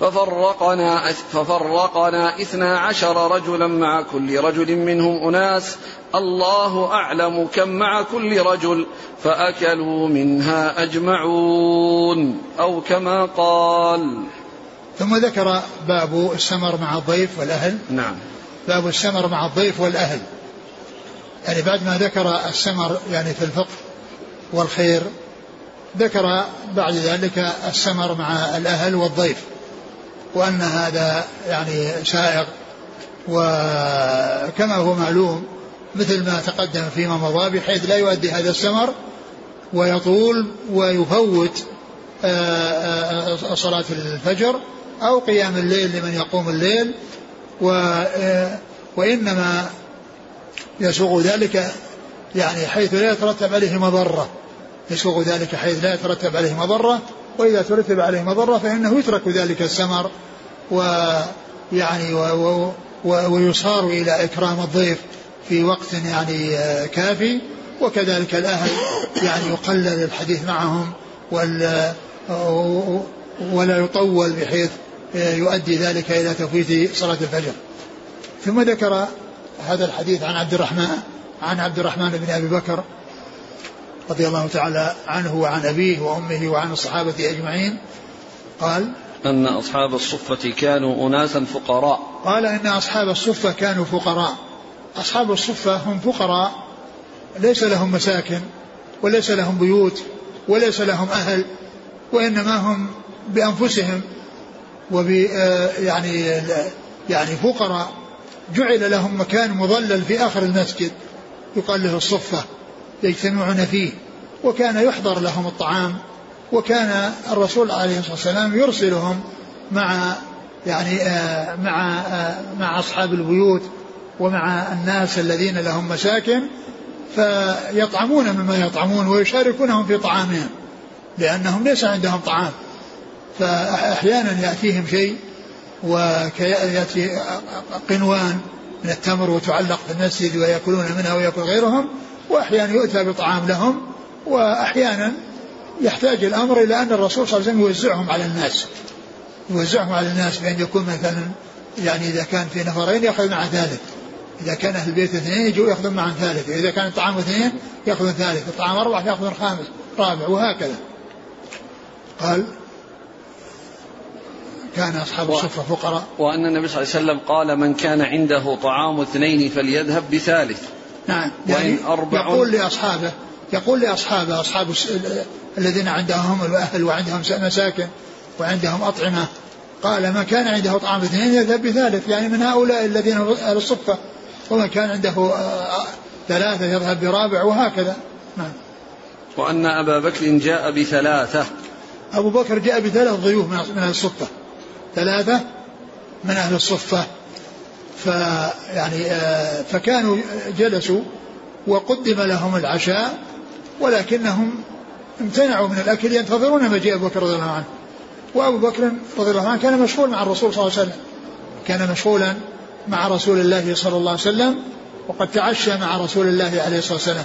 ففرقنا ففرقنا إثنا عشر رجلا مع كل رجل منهم أناس. الله أعلم كم مع كل رجل فأكلوا منها أجمعون. أو كما قال. ثم ذكر باب السمر مع الضيف والأهل. نعم. باب السمر مع الضيف والأهل. يعني بعد ما ذكر السمر يعني في الفقه والخير ذكر بعد ذلك السمر مع الأهل والضيف. وأن هذا يعني سائغ وكما هو معلوم مثل ما تقدم فيما مضى بحيث لا يؤدي هذا السمر ويطول ويفوت آه، صلاة الفجر أو قيام الليل لمن يقوم الليل. و وإنما يسوغ ذلك يعني حيث لا يترتب عليه مضرة. يسوغ ذلك حيث لا يترتب عليه مضرة. وإذا ترتب عليه مضرة فإنه يترك ذلك السمر ويعني و و ويصار إلى إكرام الضيف في وقت يعني كافي. وكذلك الأهل يعني يقلل الحديث معهم ولا يطول بحيث يؤدي ذلك إلى تفويت صلاة الفجر. ثم ذكر هذا الحديث عن عبد الرحمن عن عبد الرحمن بن أبي بكر رضي الله تعالى عنه وعن أبيه وأمه وعن الصحابة أجمعين قال أن أصحاب الصفة كانوا أناسا فقراء. قال إن أصحاب الصفة كانوا فقراء. أصحاب الصفة هم فقراء ليس لهم مساكن وليس لهم بيوت وليس لهم أهل وإنما هم بأنفسهم وب آه، يعني يعني فقراء. جعل لهم مكان مظلل في آخر المسجد يقال له الصفة. يجتمعون فيه وكان يحضر لهم الطعام وكان الرسول عليه الصلاة والسلام يرسلهم مع يعني آه، مع آه، مع أصحاب البيوت ومع الناس الذين لهم مساكن فيطعمون مما يطعمون ويشاركونهم في طعامهم لأنهم ليس عندهم طعام. فأحيانا يأتيهم شيء ويأتي قنوان من التمر وتعلق في المسجد ويأكلون منها ويأكل غيرهم وأحيانا يؤتى بطعام لهم وأحيانا يحتاج الأمر إلى أن الرسول صلى الله عليه وسلم يوزعهم على الناس. يوزعهم على الناس بأن يكون مثلا يعني إذا كان في نفرين يأخذ مع ثالث. إذا كان أهل البيت اثنين يجوا يأخذون مع ثالث. إذا كان الطعام اثنين يأخذون ثالث. الطعام أربعة يأخذون خامس رابع وهكذا. قال كان أصحاب الصفة فقراء. وأن النبي صلى الله عليه وسلم قال من كان عنده طعام اثنين فليذهب بثالث. نعم. يعني يقول لأصحابه يقول لأصحابه أصحاب الذين عندهم الأهل وعندهم مساكن وعندهم أطعمة. قال ما كان عنده طعام اثنين يذهب بثالث. يعني من هؤلاء الذين أهل الصفة ومن كان عنده آه، ثلاثة يذهب برابع وهكذا. نعم. وأن أبا بكر جاء بثلاثة. أبو بكر جاء بثلاث ضيوف من أهل الصفة ثلاثة من أهل الصفة فيعني آه، فكانوا جلسوا وقدم لهم العشاء ولكنهم امتنعوا من الأكل ينتظرون مجيء أبو بكر رضي الله عنه. وأبو بكر رضي الله عنه كان مشغول مع الرسول صلى الله عليه وسلم. كان مشغولا مع رسول الله صلى الله عليه وسلم وقد تعشى مع رسول الله عليه الصلاة والسلام.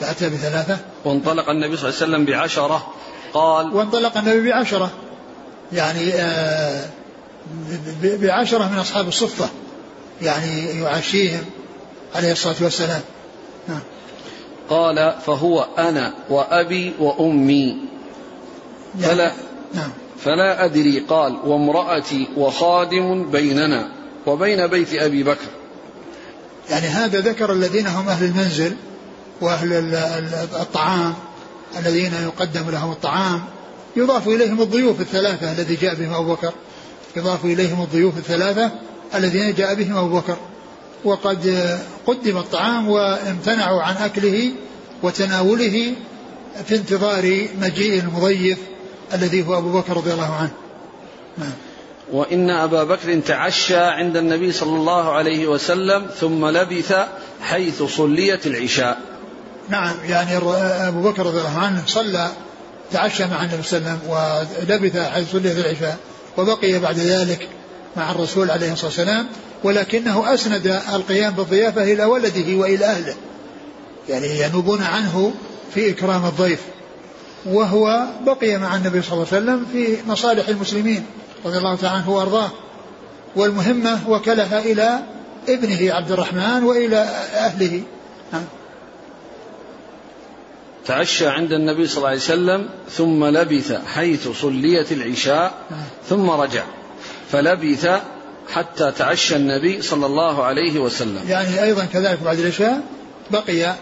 فأتى بثلاثة؟ وانطلق النبي صلى الله عليه وسلم بعشرة. قال وانطلق النبي بعشرة. يعني آه بعشرة من أصحاب الصفة يعني يعشيهم عليه الصلاة والسلام. نعم. قال فهو أنا وأبي وأمي. يعني فلا نعم. فلا أدري قال وامرأتي وخادم بيننا وبين بيت أبي بكر. يعني هذا ذكر الذين هم أهل المنزل وأهل الطعام الذين يقدم لهم الطعام. يضاف إليهم الضيوف الثلاثة الذي جاء بهم أبو بكر. يضاف إليهم الضيوف الثلاثة الذين جاء بهم أبو بكر. وقد قدم الطعام وامتنعوا عن أكله وتناوله في انتظار مجيء المضيف الذي هو أبو بكر رضي الله عنه. نعم. وإن أبا بكر تعشى عند النبي صلى الله عليه وسلم ثم لبث حيث صليت العشاء. نعم يعني أبو بكر رضي الله عنه صلى تعشى مع النبي صلى الله عليه وسلم ولبث حيث صليت العشاء. وبقي بعد ذلك مع الرسول عليه الصلاة والسلام ولكنه أسند القيام بالضيافة إلى ولده وإلى أهله. يعني ينوبون عنه في إكرام الضيف. وهو بقي مع النبي صلى الله عليه وسلم في مصالح المسلمين رضي الله تعالى عنه وأرضاه. والمهمة وكلها إلى ابنه عبد الرحمن وإلى أهله. نعم. تعشى عند النبي صلى الله عليه وسلم ثم لبث حيث صليت العشاء ثم رجع فلبث حتى تعشى النبي صلى الله عليه وسلم. يعني أيضا كذلك بعد العشاء بقي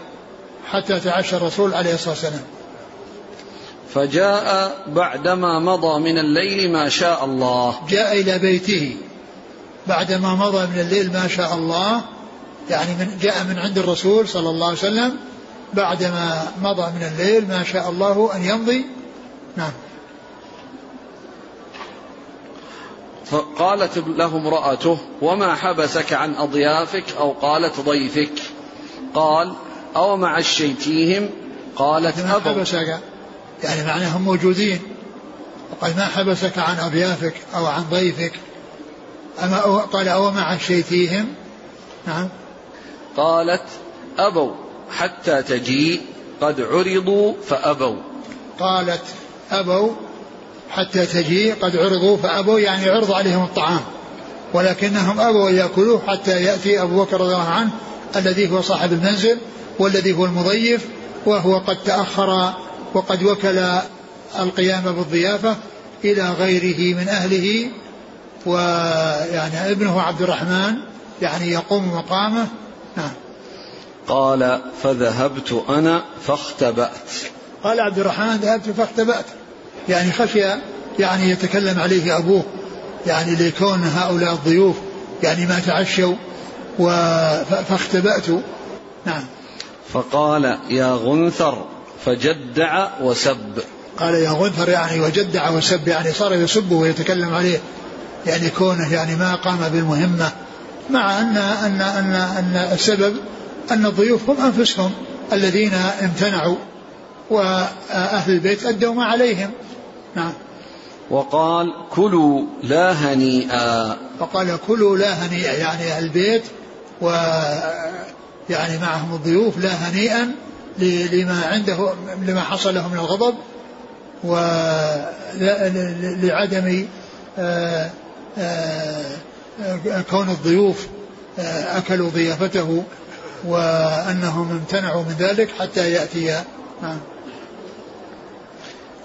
حتى تعشى الرسول عليه الصلاة والسلام. فجاء بعدما مضى من الليل ما شاء الله. جاء إلى بيته. بعدما مضى من الليل ما شاء الله يعني من جاء من عند الرسول صلى الله عليه وسلم بعدما مضى من الليل ما شاء الله أن يمضي. نعم. فقالت له امرأته وما حبسك عن أضيافك أو قالت ضيفك؟ قال أو مع الشيتيهم قالت ما حبسك. يعني معناهم موجودين. وقال ما حبسك عن أضيافك أو عن ضيفك؟ أما قال أو مع شيتيهم نعم. قالت أبوا حتى تجيء قد عرضوا فأبوا. قالت أبوا حتى تجيء قد عرضوا فأبوا يعني عرض عليهم الطعام. ولكنهم أبوا يأكلوه حتى يأتي أبو بكر رضي الله عنه الذي هو صاحب المنزل والذي هو المضيف وهو قد تأخر وقد وكل القيام بالضيافة إلى غيره من أهله ويعني ابنه عبد الرحمن يعني يقوم مقامه. نعم. قال فذهبت أنا فاختبأت. قال عبد الرحمن ذهبت فاختبأت. يعني خشي يعني يتكلم عليه أبوه يعني لكون هؤلاء الضيوف يعني ما تعشوا فاختبأت. نعم. فقال يا غنثر فجدع وسب. قال يا غنثر يعني وجدع وسب يعني صار يسبه ويتكلم عليه. يعني كونه يعني ما قام بالمهمة مع أن أن أن أن السبب أن الضيوف هم أنفسهم الذين امتنعوا وأهل البيت أدوا ما عليهم. نعم. وقال كلوا لا هنيئا. وقال كلوا لا هنيئا يعني أهل البيت و يعني معهم الضيوف لا هنيئا لما عنده لما حصل له من الغضب ولعدم آه، آه، كون الضيوف آه، أكلوا ضيافته وأنهم امتنعوا من ذلك حتى يأتي نعم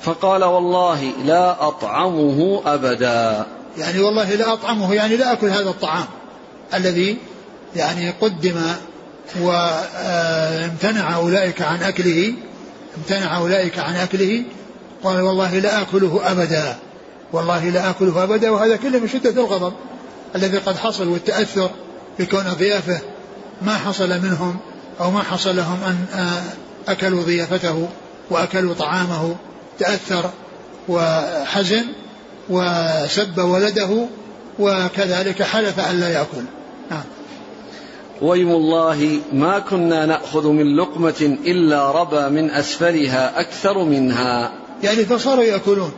فقال والله لا أطعمه أبدا. يعني والله لا أطعمه يعني لا أكل هذا الطعام الذي يعني قدم وامتنع أولئك عن أكله امتنع أولئك عن أكله. قال والله لا آكله أبدا والله لا آكله أبدا وهذا كله من شدة الغضب الذي قد حصل والتأثر بكون ضيافه ما حصل منهم أو ما حصل لهم أن أكلوا ضيافته وأكلوا طعامه تأثر وحزن وسب ولده وكذلك حلف أن لا يأكل. نعم. ويم الله ما كنا نأخذ من لقمة إلا ربى من أسفلها أكثر منها. يعني فصاروا يأكلون.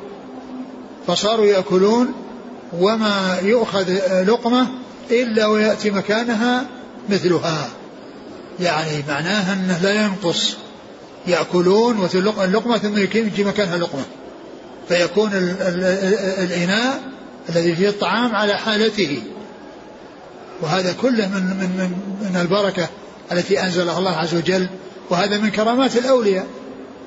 فصاروا يأكلون وما يؤخذ لقمة إلا ويأتي مكانها مثلها. يعني معناها أنه لا ينقص. يأكلون اللقمة ثم يجي مكانها لقمة فيكون الإناء الذي فيه الطعام على حالته. وهذا كله من من من, من البركة التي أنزلها الله عز وجل. وهذا من كرامات الأولياء.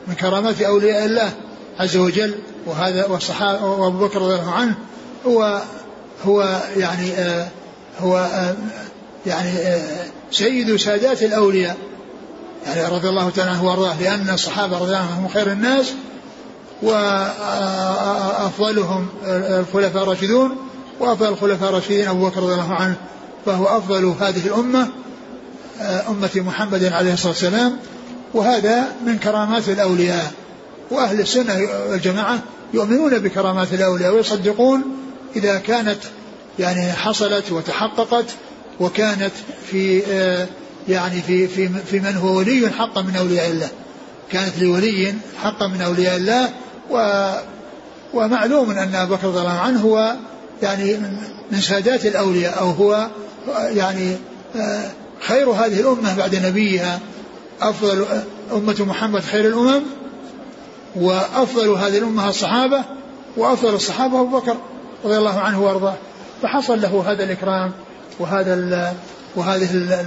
من كرامات أولياء الله عز وجل. وهذا والصحابة وأبو بكر رضي الله عنه هو هو يعني آه هو آه يعني آه سيد سادات الأولياء. يعني رضي الله تعالى عنه وأرضاه لأن الصحابة رضي الله عنهم هم خير الناس وأفضلهم الخلفاء الراشدون وأفضل الخلفاء الراشدين أبو بكر رضي الله عنه فهو أفضل هذه الأمة أمة محمد عليه الصلاة والسلام. وهذا من كرامات الأولياء. وأهل السنة والجماعة يؤمنون بكرامات الأولياء ويصدقون إذا كانت يعني حصلت وتحققت وكانت في يعني في في في من هو ولي حقا من أولياء الله. كانت لولي حقا من أولياء الله و ومعلوم أن أبو بكر رضي الله عنه هو يعني من سادات الأولياء أو هو يعني خير هذه الأمة بعد نبيها. أفضل أمة محمد خير الأمم وأفضل هذه الأمة الصحابة وأفضل الصحابة أبو بكر رضي الله عنه وأرضاه. فحصل له هذا الإكرام. وهذا ال وهذه ال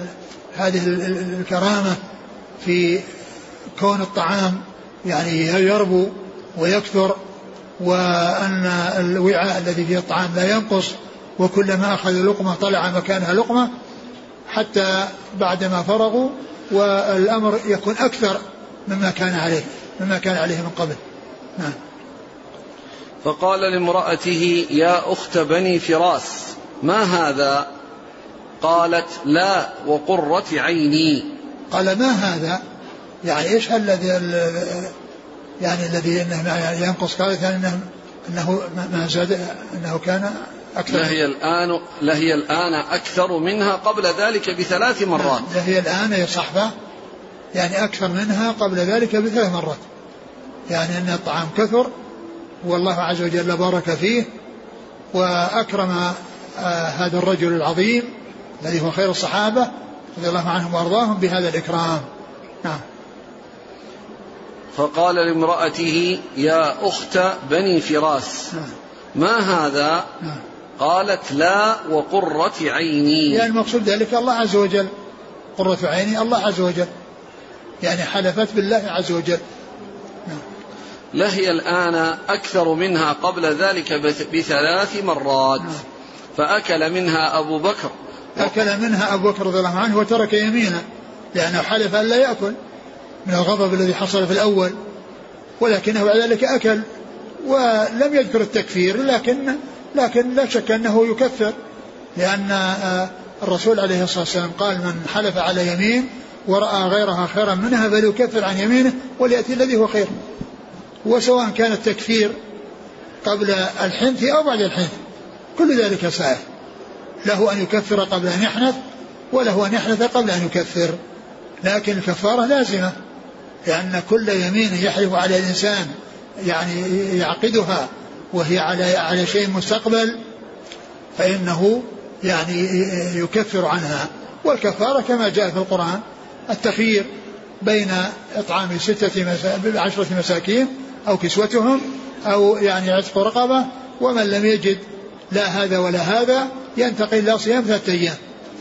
هذه الكرامة في كون الطعام يعني يربو ويكثر وأن الوعاء الذي فيه الطعام لا ينقص وكلما أخذ لقمة طلع مكانها لقمة حتى بعدما فرغوا والأمر يكون أكثر مما كان عليه مما كان عليه من قبل. نعم. فقال لامرأته يا أخت بني فراس ما هذا؟ قالت لا وقرة عيني. قال ما هذا؟ يعني إيش الذي يعني الذي إنه ينقص قالت انه إنه ما زاد إنه كان أكثر؟ لهي الآن لهي الآن أكثر منها قبل ذلك بثلاث مرات. لهي الآن يا صحبة يعني أكثر منها قبل ذلك بثلاث مرات. يعني أن الطعام كثر والله عز وجل بارك فيه وأكرم آه هذا الرجل العظيم الذي هو خير الصحابة رضي الله عنهم وأرضاهم بهذا الإكرام نعم فقال لامرأته يا أخت بني فراس نعم. ما هذا نعم. قالت لا وقرة عيني يعني المقصود ذلك الله عز وجل قرة عيني الله عز وجل يعني حلفت بالله عز وجل نعم. لهي الآن أكثر منها قبل ذلك بثلاث مرات نعم. فأكل منها أبو بكر أكل منها أبو بكر رضي الله عنه وترك يمينه لأنه حلف أن لا يأكل من الغضب الذي حصل في الأول ولكنه بعد ذلك أكل ولم يذكر التكفير لكن لكن لا شك أنه يكفر لأن آه، الرسول عليه الصلاة والسلام قال من حلف على يمين ورأى غيرها خيرا منها فليكفر عن يمينه وليأتي الذي هو خير. وسواء كان التكفير قبل الحنث أو بعد الحنث كل ذلك سائر له أن يكفر قبل أن يحنث وله أن يحنث قبل أن يكفر. لكن الكفارة لازمة لأن كل يمين يحلف على الإنسان يعني يعقدها وهي على على شيء مستقبل فإنه يعني يكفر عنها. والكفارة كما جاء في القرآن التخيير بين إطعام ستة مسا... عشرة مساكين أو كسوتهم أو يعني عتق رقبة ومن لم يجد لا هذا ولا هذا ينتقل إلى صيام ثلاثة أيام.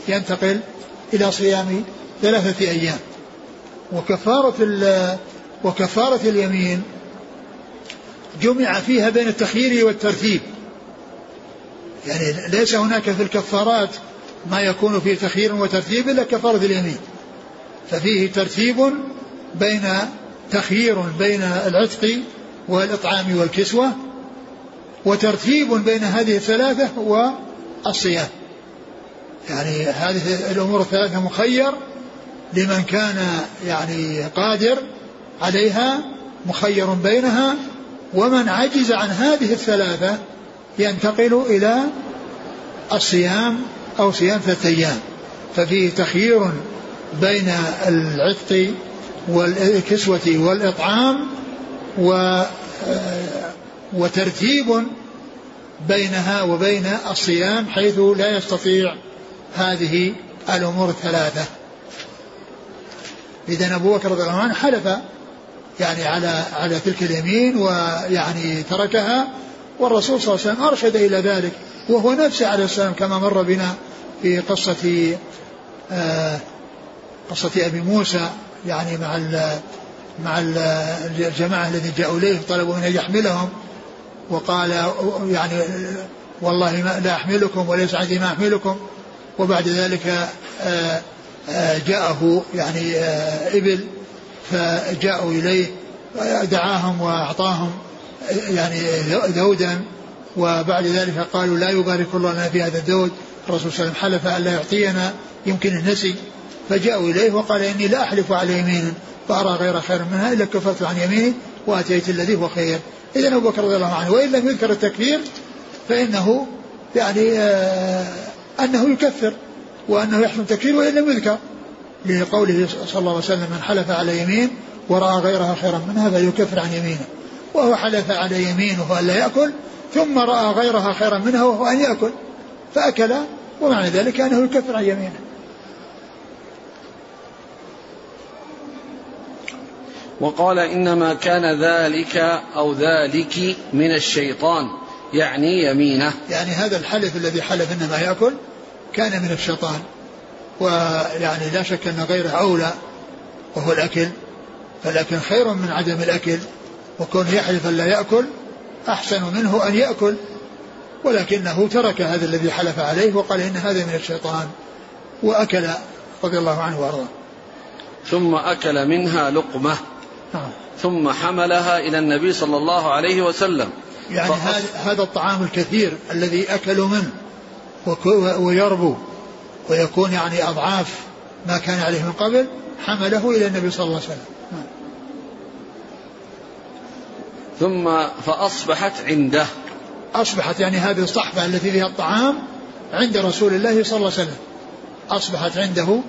ينتقل إلى صيام ثلاثة أيام. وكفارة وكفارة اليمين جمع فيها بين التخيير والترتيب. يعني ليس هناك في الكفارات ما يكون فيه تخيير وترتيب إلا كفارة اليمين. ففيه ترتيب بين تخيير بين العتق والإطعام والكسوة وترتيب بين هذه الثلاثة والصيام يعني هذه الأمور الثلاثة مخير لمن كان يعني قادر عليها مخير بينها ومن عجز عن هذه الثلاثة ينتقل إلى الصيام أو صيام ثلاثة أيام. ففيه تخيير بين العتق والكسوة والإطعام و وترتيب بينها وبين الصيام حيث لا يستطيع هذه الأمور الثلاثة. إذا أبو بكر رضي الله عنه حلف يعني على على تلك اليمين ويعني تركها والرسول صلى الله عليه وسلم أرشد إلى ذلك وهو نفسه عليه السلام كما مر بنا في قصة آه قصة أبي موسى يعني مع مع الجماعة الذين جاءوا إليه طلبوا منه يحملهم. وقال يعني والله ما لا أحملكم وليس عندي ما أحملكم. وبعد ذلك آه آه جاءه يعني آه إبل فجاءوا إليه دعاهم وأعطاهم يعني ذودا وبعد ذلك قالوا لا يبارك الله لنا في هذا الذود الرسول صلى الله عليه وسلم حلف أن لا يعطينا يمكن النسي فجاءوا إليه وقال إني لا أحلف على يمين فأرى غير خير منها إلا كفرت عن يميني وأتيت الذي هو خير. إذا أبو بكر رضي الله عنه. وإن لم يذكر التكفير فإنه يعني آه أنه يكفر وأنه يحسن التكفير وإن لم يذكر. لقوله صلى الله عليه وسلم من حلف على يمين ورأى غيرها خيرا منها فليكفر عن يمينه. وهو حلف على يمينه أن لا يأكل ثم رأى غيرها خيرا منها وهو أن يأكل. فأكل ومعنى ذلك أنه يكفر عن يمينه. وقال إنما كان ذلك أو ذلك من الشيطان يعني يمينه. يعني هذا الحلف الذي حلف إنما يأكل كان من الشيطان ويعني لا شك أن غيره أولى وهو الأكل فالأكل خير من عدم الأكل وكون يحلف أن لا يأكل أحسن منه أن يأكل. ولكنه ترك هذا الذي حلف عليه وقال إن هذا من الشيطان وأكل رضي الله عنه وأرضاه. ثم أكل منها لقمة. نعم. ثم حملها إلى النبي صلى الله عليه وسلم. يعني هذا الطعام الكثير الذي أكلوا منه ويربو ويكون يعني أضعاف ما كان عليه من قبل حمله إلى النبي صلى الله عليه وسلم. ثم فأصبحت عنده. أصبحت يعني هذه الصحفة التي فيها الطعام عند رسول الله صلى الله عليه وسلم. أصبحت عنده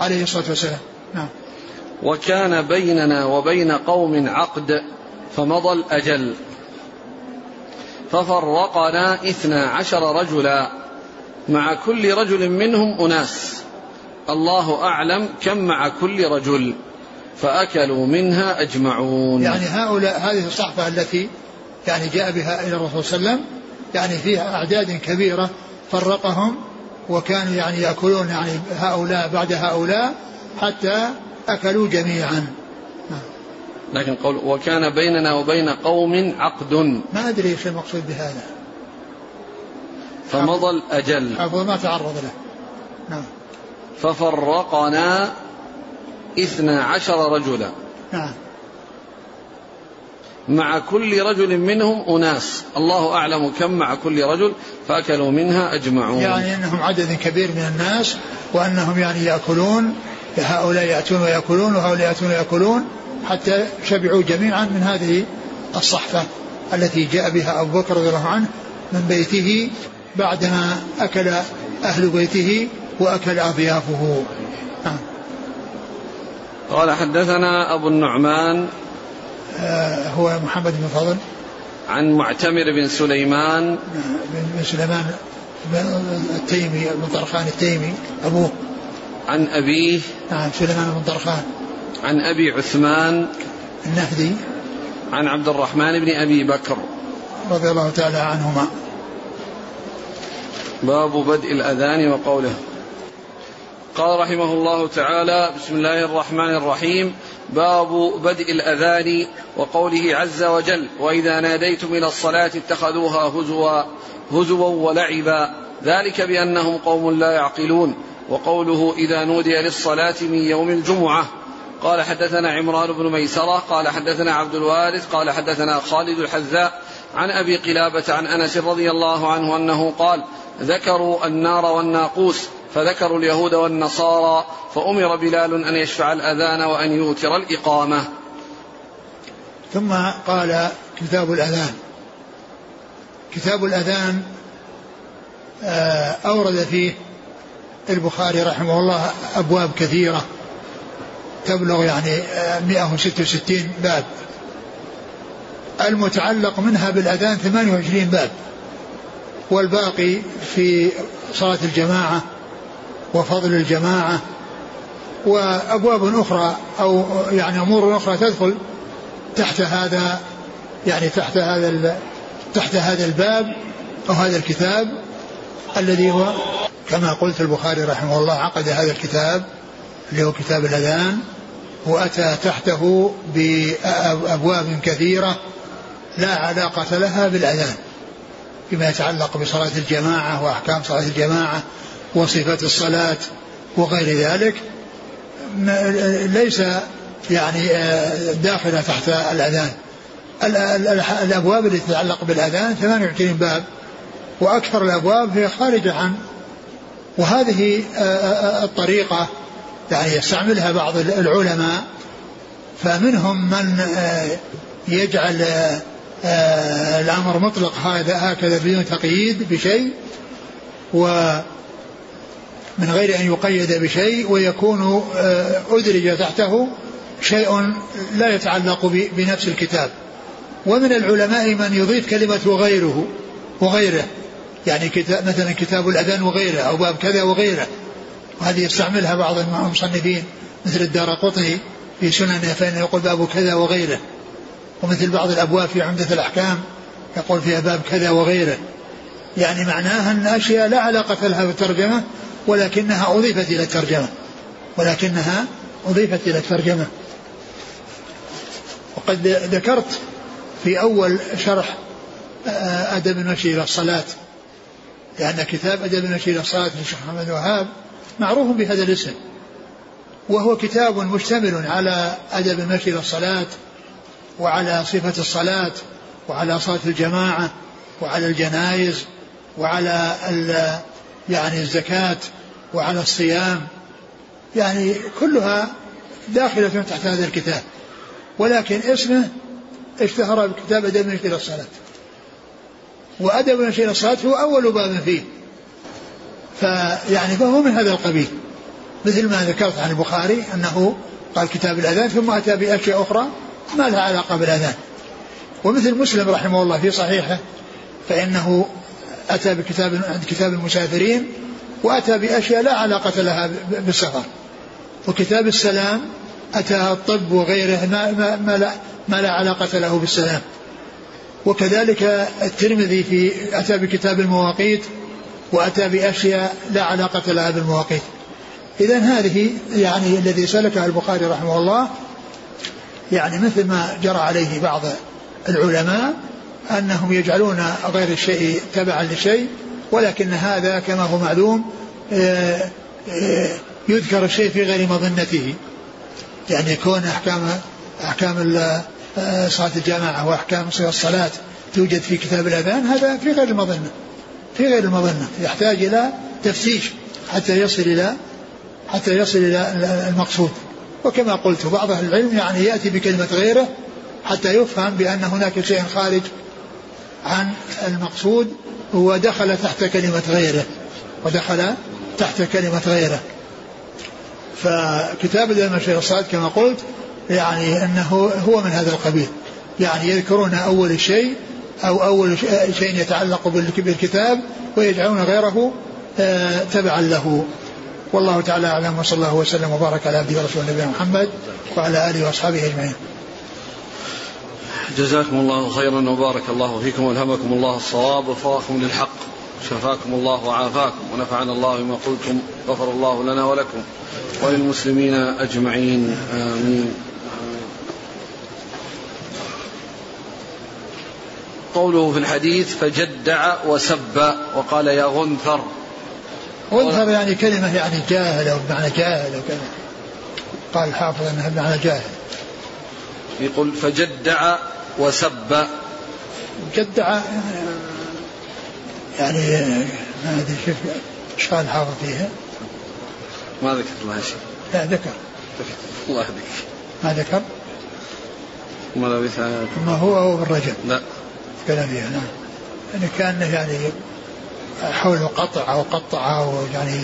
عليه الصلاة والسلام. نعم. وكان بيننا وبين قوم عقد فمضى الأجل. ففرقنا اثنا عشر رجلا مع كل رجل منهم أناس. الله أعلم كم مع كل رجل فأكلوا منها أجمعون. يعني هؤلاء هذه الصحفة التي يعني جاء بها إلى الرسول صلى الله عليه وسلم يعني فيها أعداد كبيرة فرقهم وكانوا يعني يأكلون يعني هؤلاء بعد هؤلاء حتى أكلوا جميعا. لكن قول وكان بيننا وبين قوم عقد. ما أدري إيش المقصود بهذا. فمضى الأجل. عفوا ما تعرض له. نعم. ففرقنا اثنا عشر رجلا. نعم. مع كل رجل منهم أناس. الله أعلم كم مع كل رجل فأكلوا منها أجمعون. يعني أنهم عدد كبير من الناس وأنهم يعني يأكلون هؤلاء يأتون ويأكلون وهؤلاء يأتون ويأكلون حتى شبعوا جميعا من هذه الصحفة التي جاء بها أبو بكر رضي الله عنه من بيته بعدما أكل أهل بيته وأكل أضيافه. نعم. قال حدثنا أبو النعمان آه هو محمد بن فضل. عن معتمر بن سليمان. بن سليمان التيمي بن طرخان التيمي أبوه. عن أبيه نعم سليمان بن طرخان عن أبي عثمان النهدي. عن عبد الرحمن بن أبي بكر. رضي الله تعالى عنهما. باب بدء الأذان وقوله. قال رحمه الله تعالى بسم الله الرحمن الرحيم. باب بدء الأذان وقوله عز وجل وإذا ناديتم إلى الصلاة اتخذوها هزوا هزوا ولعبا. ذلك بأنهم قوم لا يعقلون. وقوله إذا نودي للصلاة من يوم الجمعة. قال حدثنا عمران بن ميسرة قال حدثنا عبد الوارث قال حدثنا خالد الحذاء عن أبي قلابة عن أنس رضي الله عنه أنه قال ذكروا النار والناقوس فذكروا اليهود والنصارى فأمر بلال أن يشفع الأذان وأن يوتر الإقامة. ثم قال كتاب الأذان. كتاب الأذان آه، أورد فيه البخاري رحمه الله أبواب كثيرة. تبلغ يعني 166 آه، باب. المتعلق منها بالأذان 28 باب. والباقي في صلاة الجماعة وفضل الجماعة. وأبواب أخرى أو يعني أمور أخرى تدخل تحت هذا يعني تحت هذا تحت هذا الباب أو هذا الكتاب. الذي هو كما قلت البخاري رحمه الله عقد هذا الكتاب اللي هو كتاب الأذان وأتى تحته بأبواب كثيرة لا علاقة لها بالأذان فيما يتعلق بصلاة الجماعة وأحكام صلاة الجماعة وصفة الصلاة وغير ذلك ليس يعني آه، داخلة تحت الأذان. الأبواب التي تتعلق بالأذان 28 باب. وأكثر الأبواب هي خارجة عن وهذه آه، آه، الطريقة يعني يستعملها بعض العلماء فمنهم من يجعل الأمر مطلق هذا هكذا بدون تقييد بشيء و من غير أن يقيد بشيء ويكون أدرج تحته شيء لا يتعلق بنفس الكتاب. ومن العلماء من يضيف كلمة وغيره وغيره. يعني كتاب مثلا كتاب الأذان وغيره أو باب كذا وغيره. وهذه يستعملها بعض المصنفين مثل الدار قطني في سننه فإنه يقول باب كذا وغيره. ومثل بعض الأبواب في عمدة الأحكام يقول فيها باب كذا وغيره. يعني معناها أن أشياء لا علاقة لها بالترجمة ولكنها أضيفت إلى الترجمة. ولكنها أضيفت إلى الترجمة. وقد ذكرت في أول شرح آه، أدب المشي إلى الصلاة. لأن كتاب أدب المشي إلى الصلاة للشيخ محمد وهاب معروف بهذا الاسم. وهو كتاب مشتمل على أدب المشي إلى الصلاة وعلى صفة الصلاة وعلى صلاة الجماعة وعلى الجنائز وعلى يعني الزكاة وعلى الصيام. يعني كلها داخلة تحت هذا الكتاب. ولكن اسمه اشتهر بكتاب أدب المشي إلى الصلاة. وأدب المشي إلى الصلاة هو أول باب فيه. فيعني فهو من هذا القبيل. مثل ما ذكرت عن البخاري أنه قال كتاب الأذان ثم أتى بأشياء أخرى ما لها علاقة بالأذان. ومثل مسلم رحمه الله في صحيحه فإنه أتى بكتاب عند كتاب المسافرين وأتى بأشياء لا علاقة لها بالسفر. وكتاب السلام أتى الطب وغيره ما, ما, ما, لا, ما لا علاقة له بالسلام. وكذلك الترمذي في أتى بكتاب المواقيت وأتى بأشياء لا علاقة لها بالمواقيت. إذا هذه يعني الذي سلكها البخاري رحمه الله يعني مثل ما جرى عليه بعض العلماء أنهم يجعلون غير الشيء تبعا لشيء ولكن هذا كما هو معلوم آه، آه، يذكر الشيء في غير مظنته. يعني يكون أحكام أحكام صلاة الجماعة وأحكام الصلاة توجد في كتاب الأذان هذا في غير المظنة في غير المظنة يحتاج إلى تفتيش حتى يصل إلى حتى يصل إلى المقصود. وكما قلت بعض أهل العلم يعني يأتي بكلمة غيره حتى يفهم بأن هناك شيء خارج عن المقصود ودخل تحت كلمة غيره ودخل تحت كلمة غيره. فكتاب المشي الصاد كما قلت يعني أنه هو من هذا القبيل. يعني يذكرون أول شيء أو أول شيء يتعلق بالكتاب ويجعلون غيره آه، تبعا له. والله تعالى أعلم وصلى الله وسلم وبارك على عبده ورسوله نبينا محمد وعلى آله وأصحابه أجمعين. جزاكم الله خيرا وبارك الله فيكم وألهمكم الله الصواب وفاكم للحق. شفاكم الله وعافاكم ونفعنا الله بما قلتم. غفر الله لنا ولكم وللمسلمين أجمعين. آمين. قوله في الحديث فجدع وسب وقال يا غنثر. غنثر يعني كلمة يعني جاهل أو بمعنى جاهل أو كذا. قال الحافظ أنها بمعنى جاهل. يقول فجدع وسب. جدع يعني ما أدري شوف إيش قال الحافظ فيها؟ ما ذكر الله شيء. لا ذكر. الله يهديك. ما ذكر؟ ما لبث ما هو هو بالرجل. لا. تكلم فيها نعم. يعني كأنه يعني حول قطع أو قطع أو يعني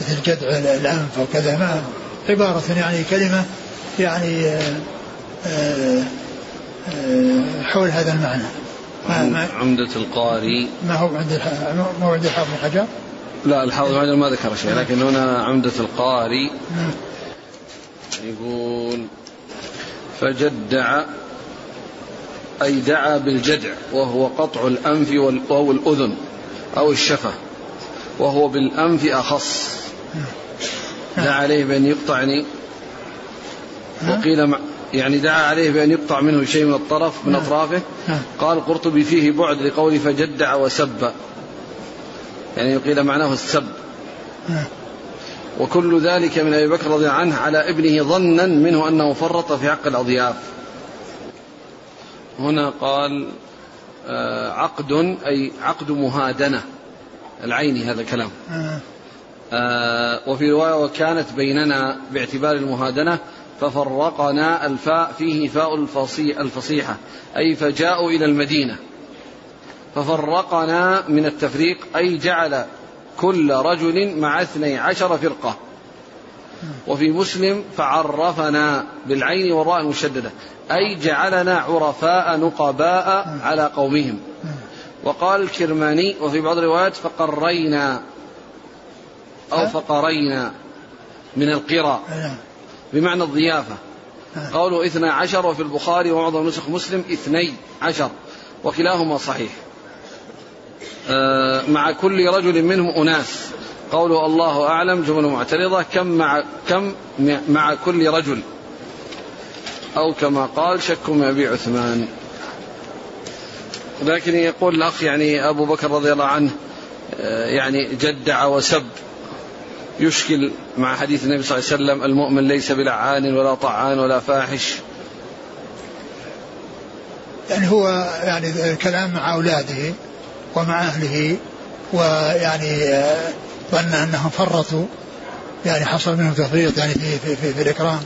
مثل جدع الأنف أو كذا ما عبارة يعني كلمة يعني آآ آه، آآ آه، حول هذا المعنى. ما ما عمدة القاري. ما هو عند ما هو عند الحافظ بن حجر؟ لا الحافظ بن ما ذكر شيء لكن هنا عمدة القاري. يقول فجدع أي دعا بالجدع وهو قطع الأنف أو الأذن أو الشفة وهو بالأنف أخص دعا عليه بأن يقطع يعني وقيل يعني دعا عليه بأن يقطع منه شيء من الطرف من. أطرافه. قال القرطبي فيه بعد لقوله فجدع وسب يعني قيل معناه السب. وكل ذلك من أبي بكر رضي الله عنه على ابنه ظنا منه أنه فرط في حق الأضياف هنا قال آه، عقد أي عقد مهادنة العين هذا الكلام آه. وفي رواية وكانت بيننا باعتبار المهادنة ففرقنا الفاء فيه فاء الفصيحة أي فجاءوا إلى المدينة. ففرقنا من التفريق أي جعل كل رجل مع اثني عشر فرقة. وفي مسلم فعرفنا بالعين والراء المشددة. أي جعلنا عرفاء نقباء على قومهم. وقال الكرماني وفي بعض الروايات فقرينا أو فقرينا من القرى بمعنى الضيافة. قوله اثنى عشر وفي البخاري ومعظم نسخ مسلم اثني عشر وكلاهما صحيح. آه، مع كل رجل منهم أناس. قوله الله أعلم جمل معترضة كم مع كم مع كل رجل؟ أو كما قال شك من أبي عثمان. لكن يقول الأخ يعني أبو بكر رضي الله عنه آه، يعني جدع وسب. يشكل مع حديث النبي صلى الله عليه وسلم المؤمن ليس بلعان ولا طعان ولا فاحش. يعني هو يعني الكلام مع أولاده ومع أهله ويعني آه، ظن أنهم فرطوا يعني حصل منهم تفريط يعني في, في, في, في الإكرام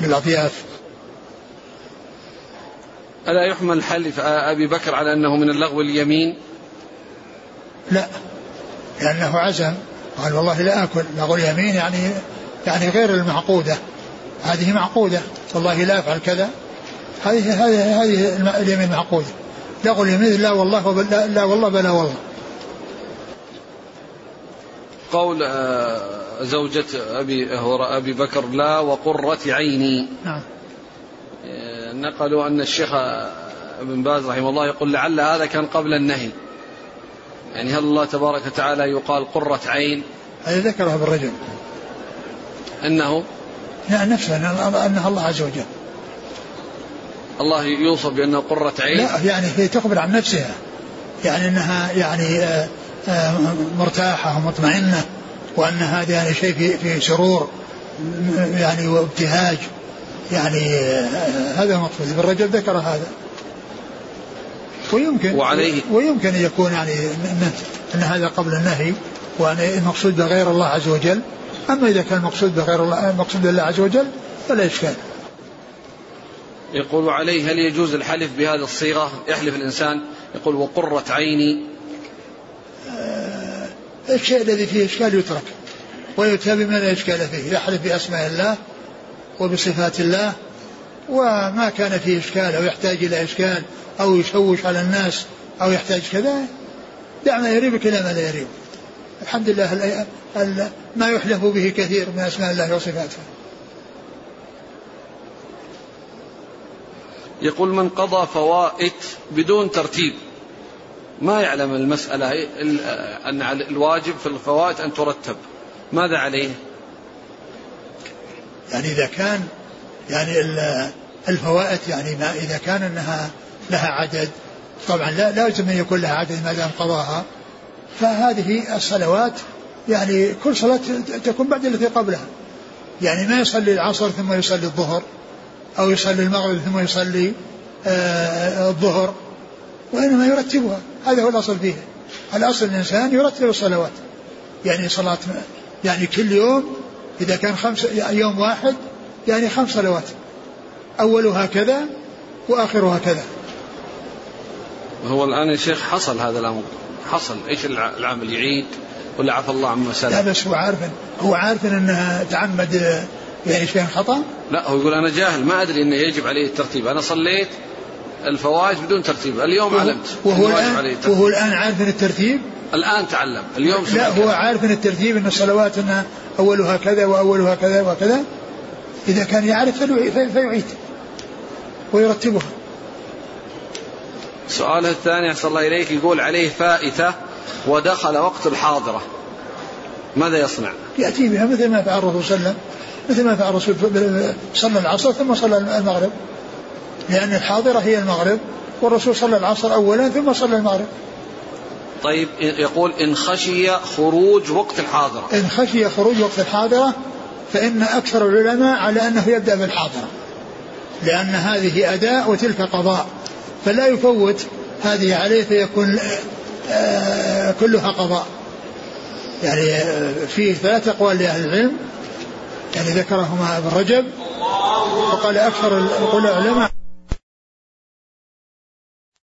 للأضياف ألا يحمل حلف أبي بكر على أنه من اللغو اليمين؟ لا. لأنه عزم. قال والله لا آكل. لغو اليمين يعني يعني غير المعقودة. هذه معقودة. والله لا أفعل كذا. هذه هذه هذه اليمين معقودة. لغو اليمين لا والله لا, لا والله بلا والله. قول آه، زوجة أبي أبي بكر لا وقرة عيني. نعم. نقلوا أن الشيخ ابن باز رحمه الله يقول لعل هذا كان قبل النهي. يعني هل الله تبارك وتعالى يقال قرة عين؟ هذا ذكره بالرجل أنه نعم نفسه أنها الله عز وجل. الله يوصف بأنه قرة عين. لا يعني هي تخبر عن نفسها. يعني أنها يعني آه، آه، مرتاحة ومطمئنة وأن هذا يعني شيء في في سرور يعني وابتهاج. يعني هذا المقصود الرجل ذكر هذا. ويمكن وعليه. ويمكن أن يكون يعني ان, إن هذا قبل النهي وأن المقصود بغير الله عز وجل. أما إذا كان المقصود بغير الله المقصود بالله عز وجل فلا إشكال. يقول عليه هل يجوز الحلف بهذه الصيغة؟ يحلف الإنسان. يقول وقرة عيني. آه الشيء الذي فيه إشكال يترك. ويتابع ما لا إشكال فيه. يحلف بأسماء الله وبصفات الله وما كان فيه إشكال أو يحتاج إلى إشكال أو يشوش على الناس أو يحتاج كذا دع ما يريبك إلى ما لا يريب. الحمد لله ما يحلف به كثير من أسماء الله وصفاته. يقول من قضى فوائت بدون ترتيب. ما يعلم المسألة أن الواجب في الفوائت أن ترتب. ماذا عليه؟ يعني إذا كان يعني الفوائت يعني ما إذا كان أنها لها عدد طبعا لا لازم أن يكون لها عدد ما دام قضاها. فهذه الصلوات يعني كل صلاة تكون بعد التي قبلها. يعني ما يصلي العصر ثم يصلي الظهر أو يصلي المغرب ثم يصلي آه الظهر وإنما يرتبها. هذا هو الأصل فيها الأصل الإنسان يرتب الصلوات. يعني صلاة يعني كل يوم إذا كان خمس يوم واحد يعني خمس صلوات. أولها كذا وآخرها كذا هو الآن يا شيخ حصل هذا الأمر. حصل. إيش العمل يعيد؟ ولا عفى الله عما سلف؟ لا بس هو عارف هو عارف أنها تعمد يعني شيء خطأ؟ لا هو يقول أنا جاهل ما أدري إنه يجب عليه الترتيب. أنا صليت الفوائد بدون ترتيب اليوم علمت وهو الآن. وهو الآن عارف الترتيب؟ الآن تعلم اليوم لا هو عارف إن الترتيب إن الصلوات إنها اولها كذا واولها كذا وكذا إذا كان يعرف فيعيد ويرتبها. سؤاله الثاني أحسن الله إليك يقول عليه فائتة ودخل وقت الحاضرة. ماذا يصنع؟ يأتي بها مثل ما فعل الرسول صلى الله عليه وسلم مثل ما فعل الرسول صلى العصر ثم صلى المغرب. لأن الحاضرة هي المغرب والرسول صلى العصر أولا ثم صلى المغرب. طيب يقول إن خشي خروج وقت الحاضرة. إن خشي خروج وقت الحاضرة فإن أكثر العلماء على أنه يبدأ بالحاضرة لأن هذه أداء وتلك قضاء فلا يفوت هذه عليه فيكون آه، كلها قضاء. يعني آه، فيه ثلاث أقوال لأهل العلم يعني ذكرهما ابن رجب وقال أكثر العلماء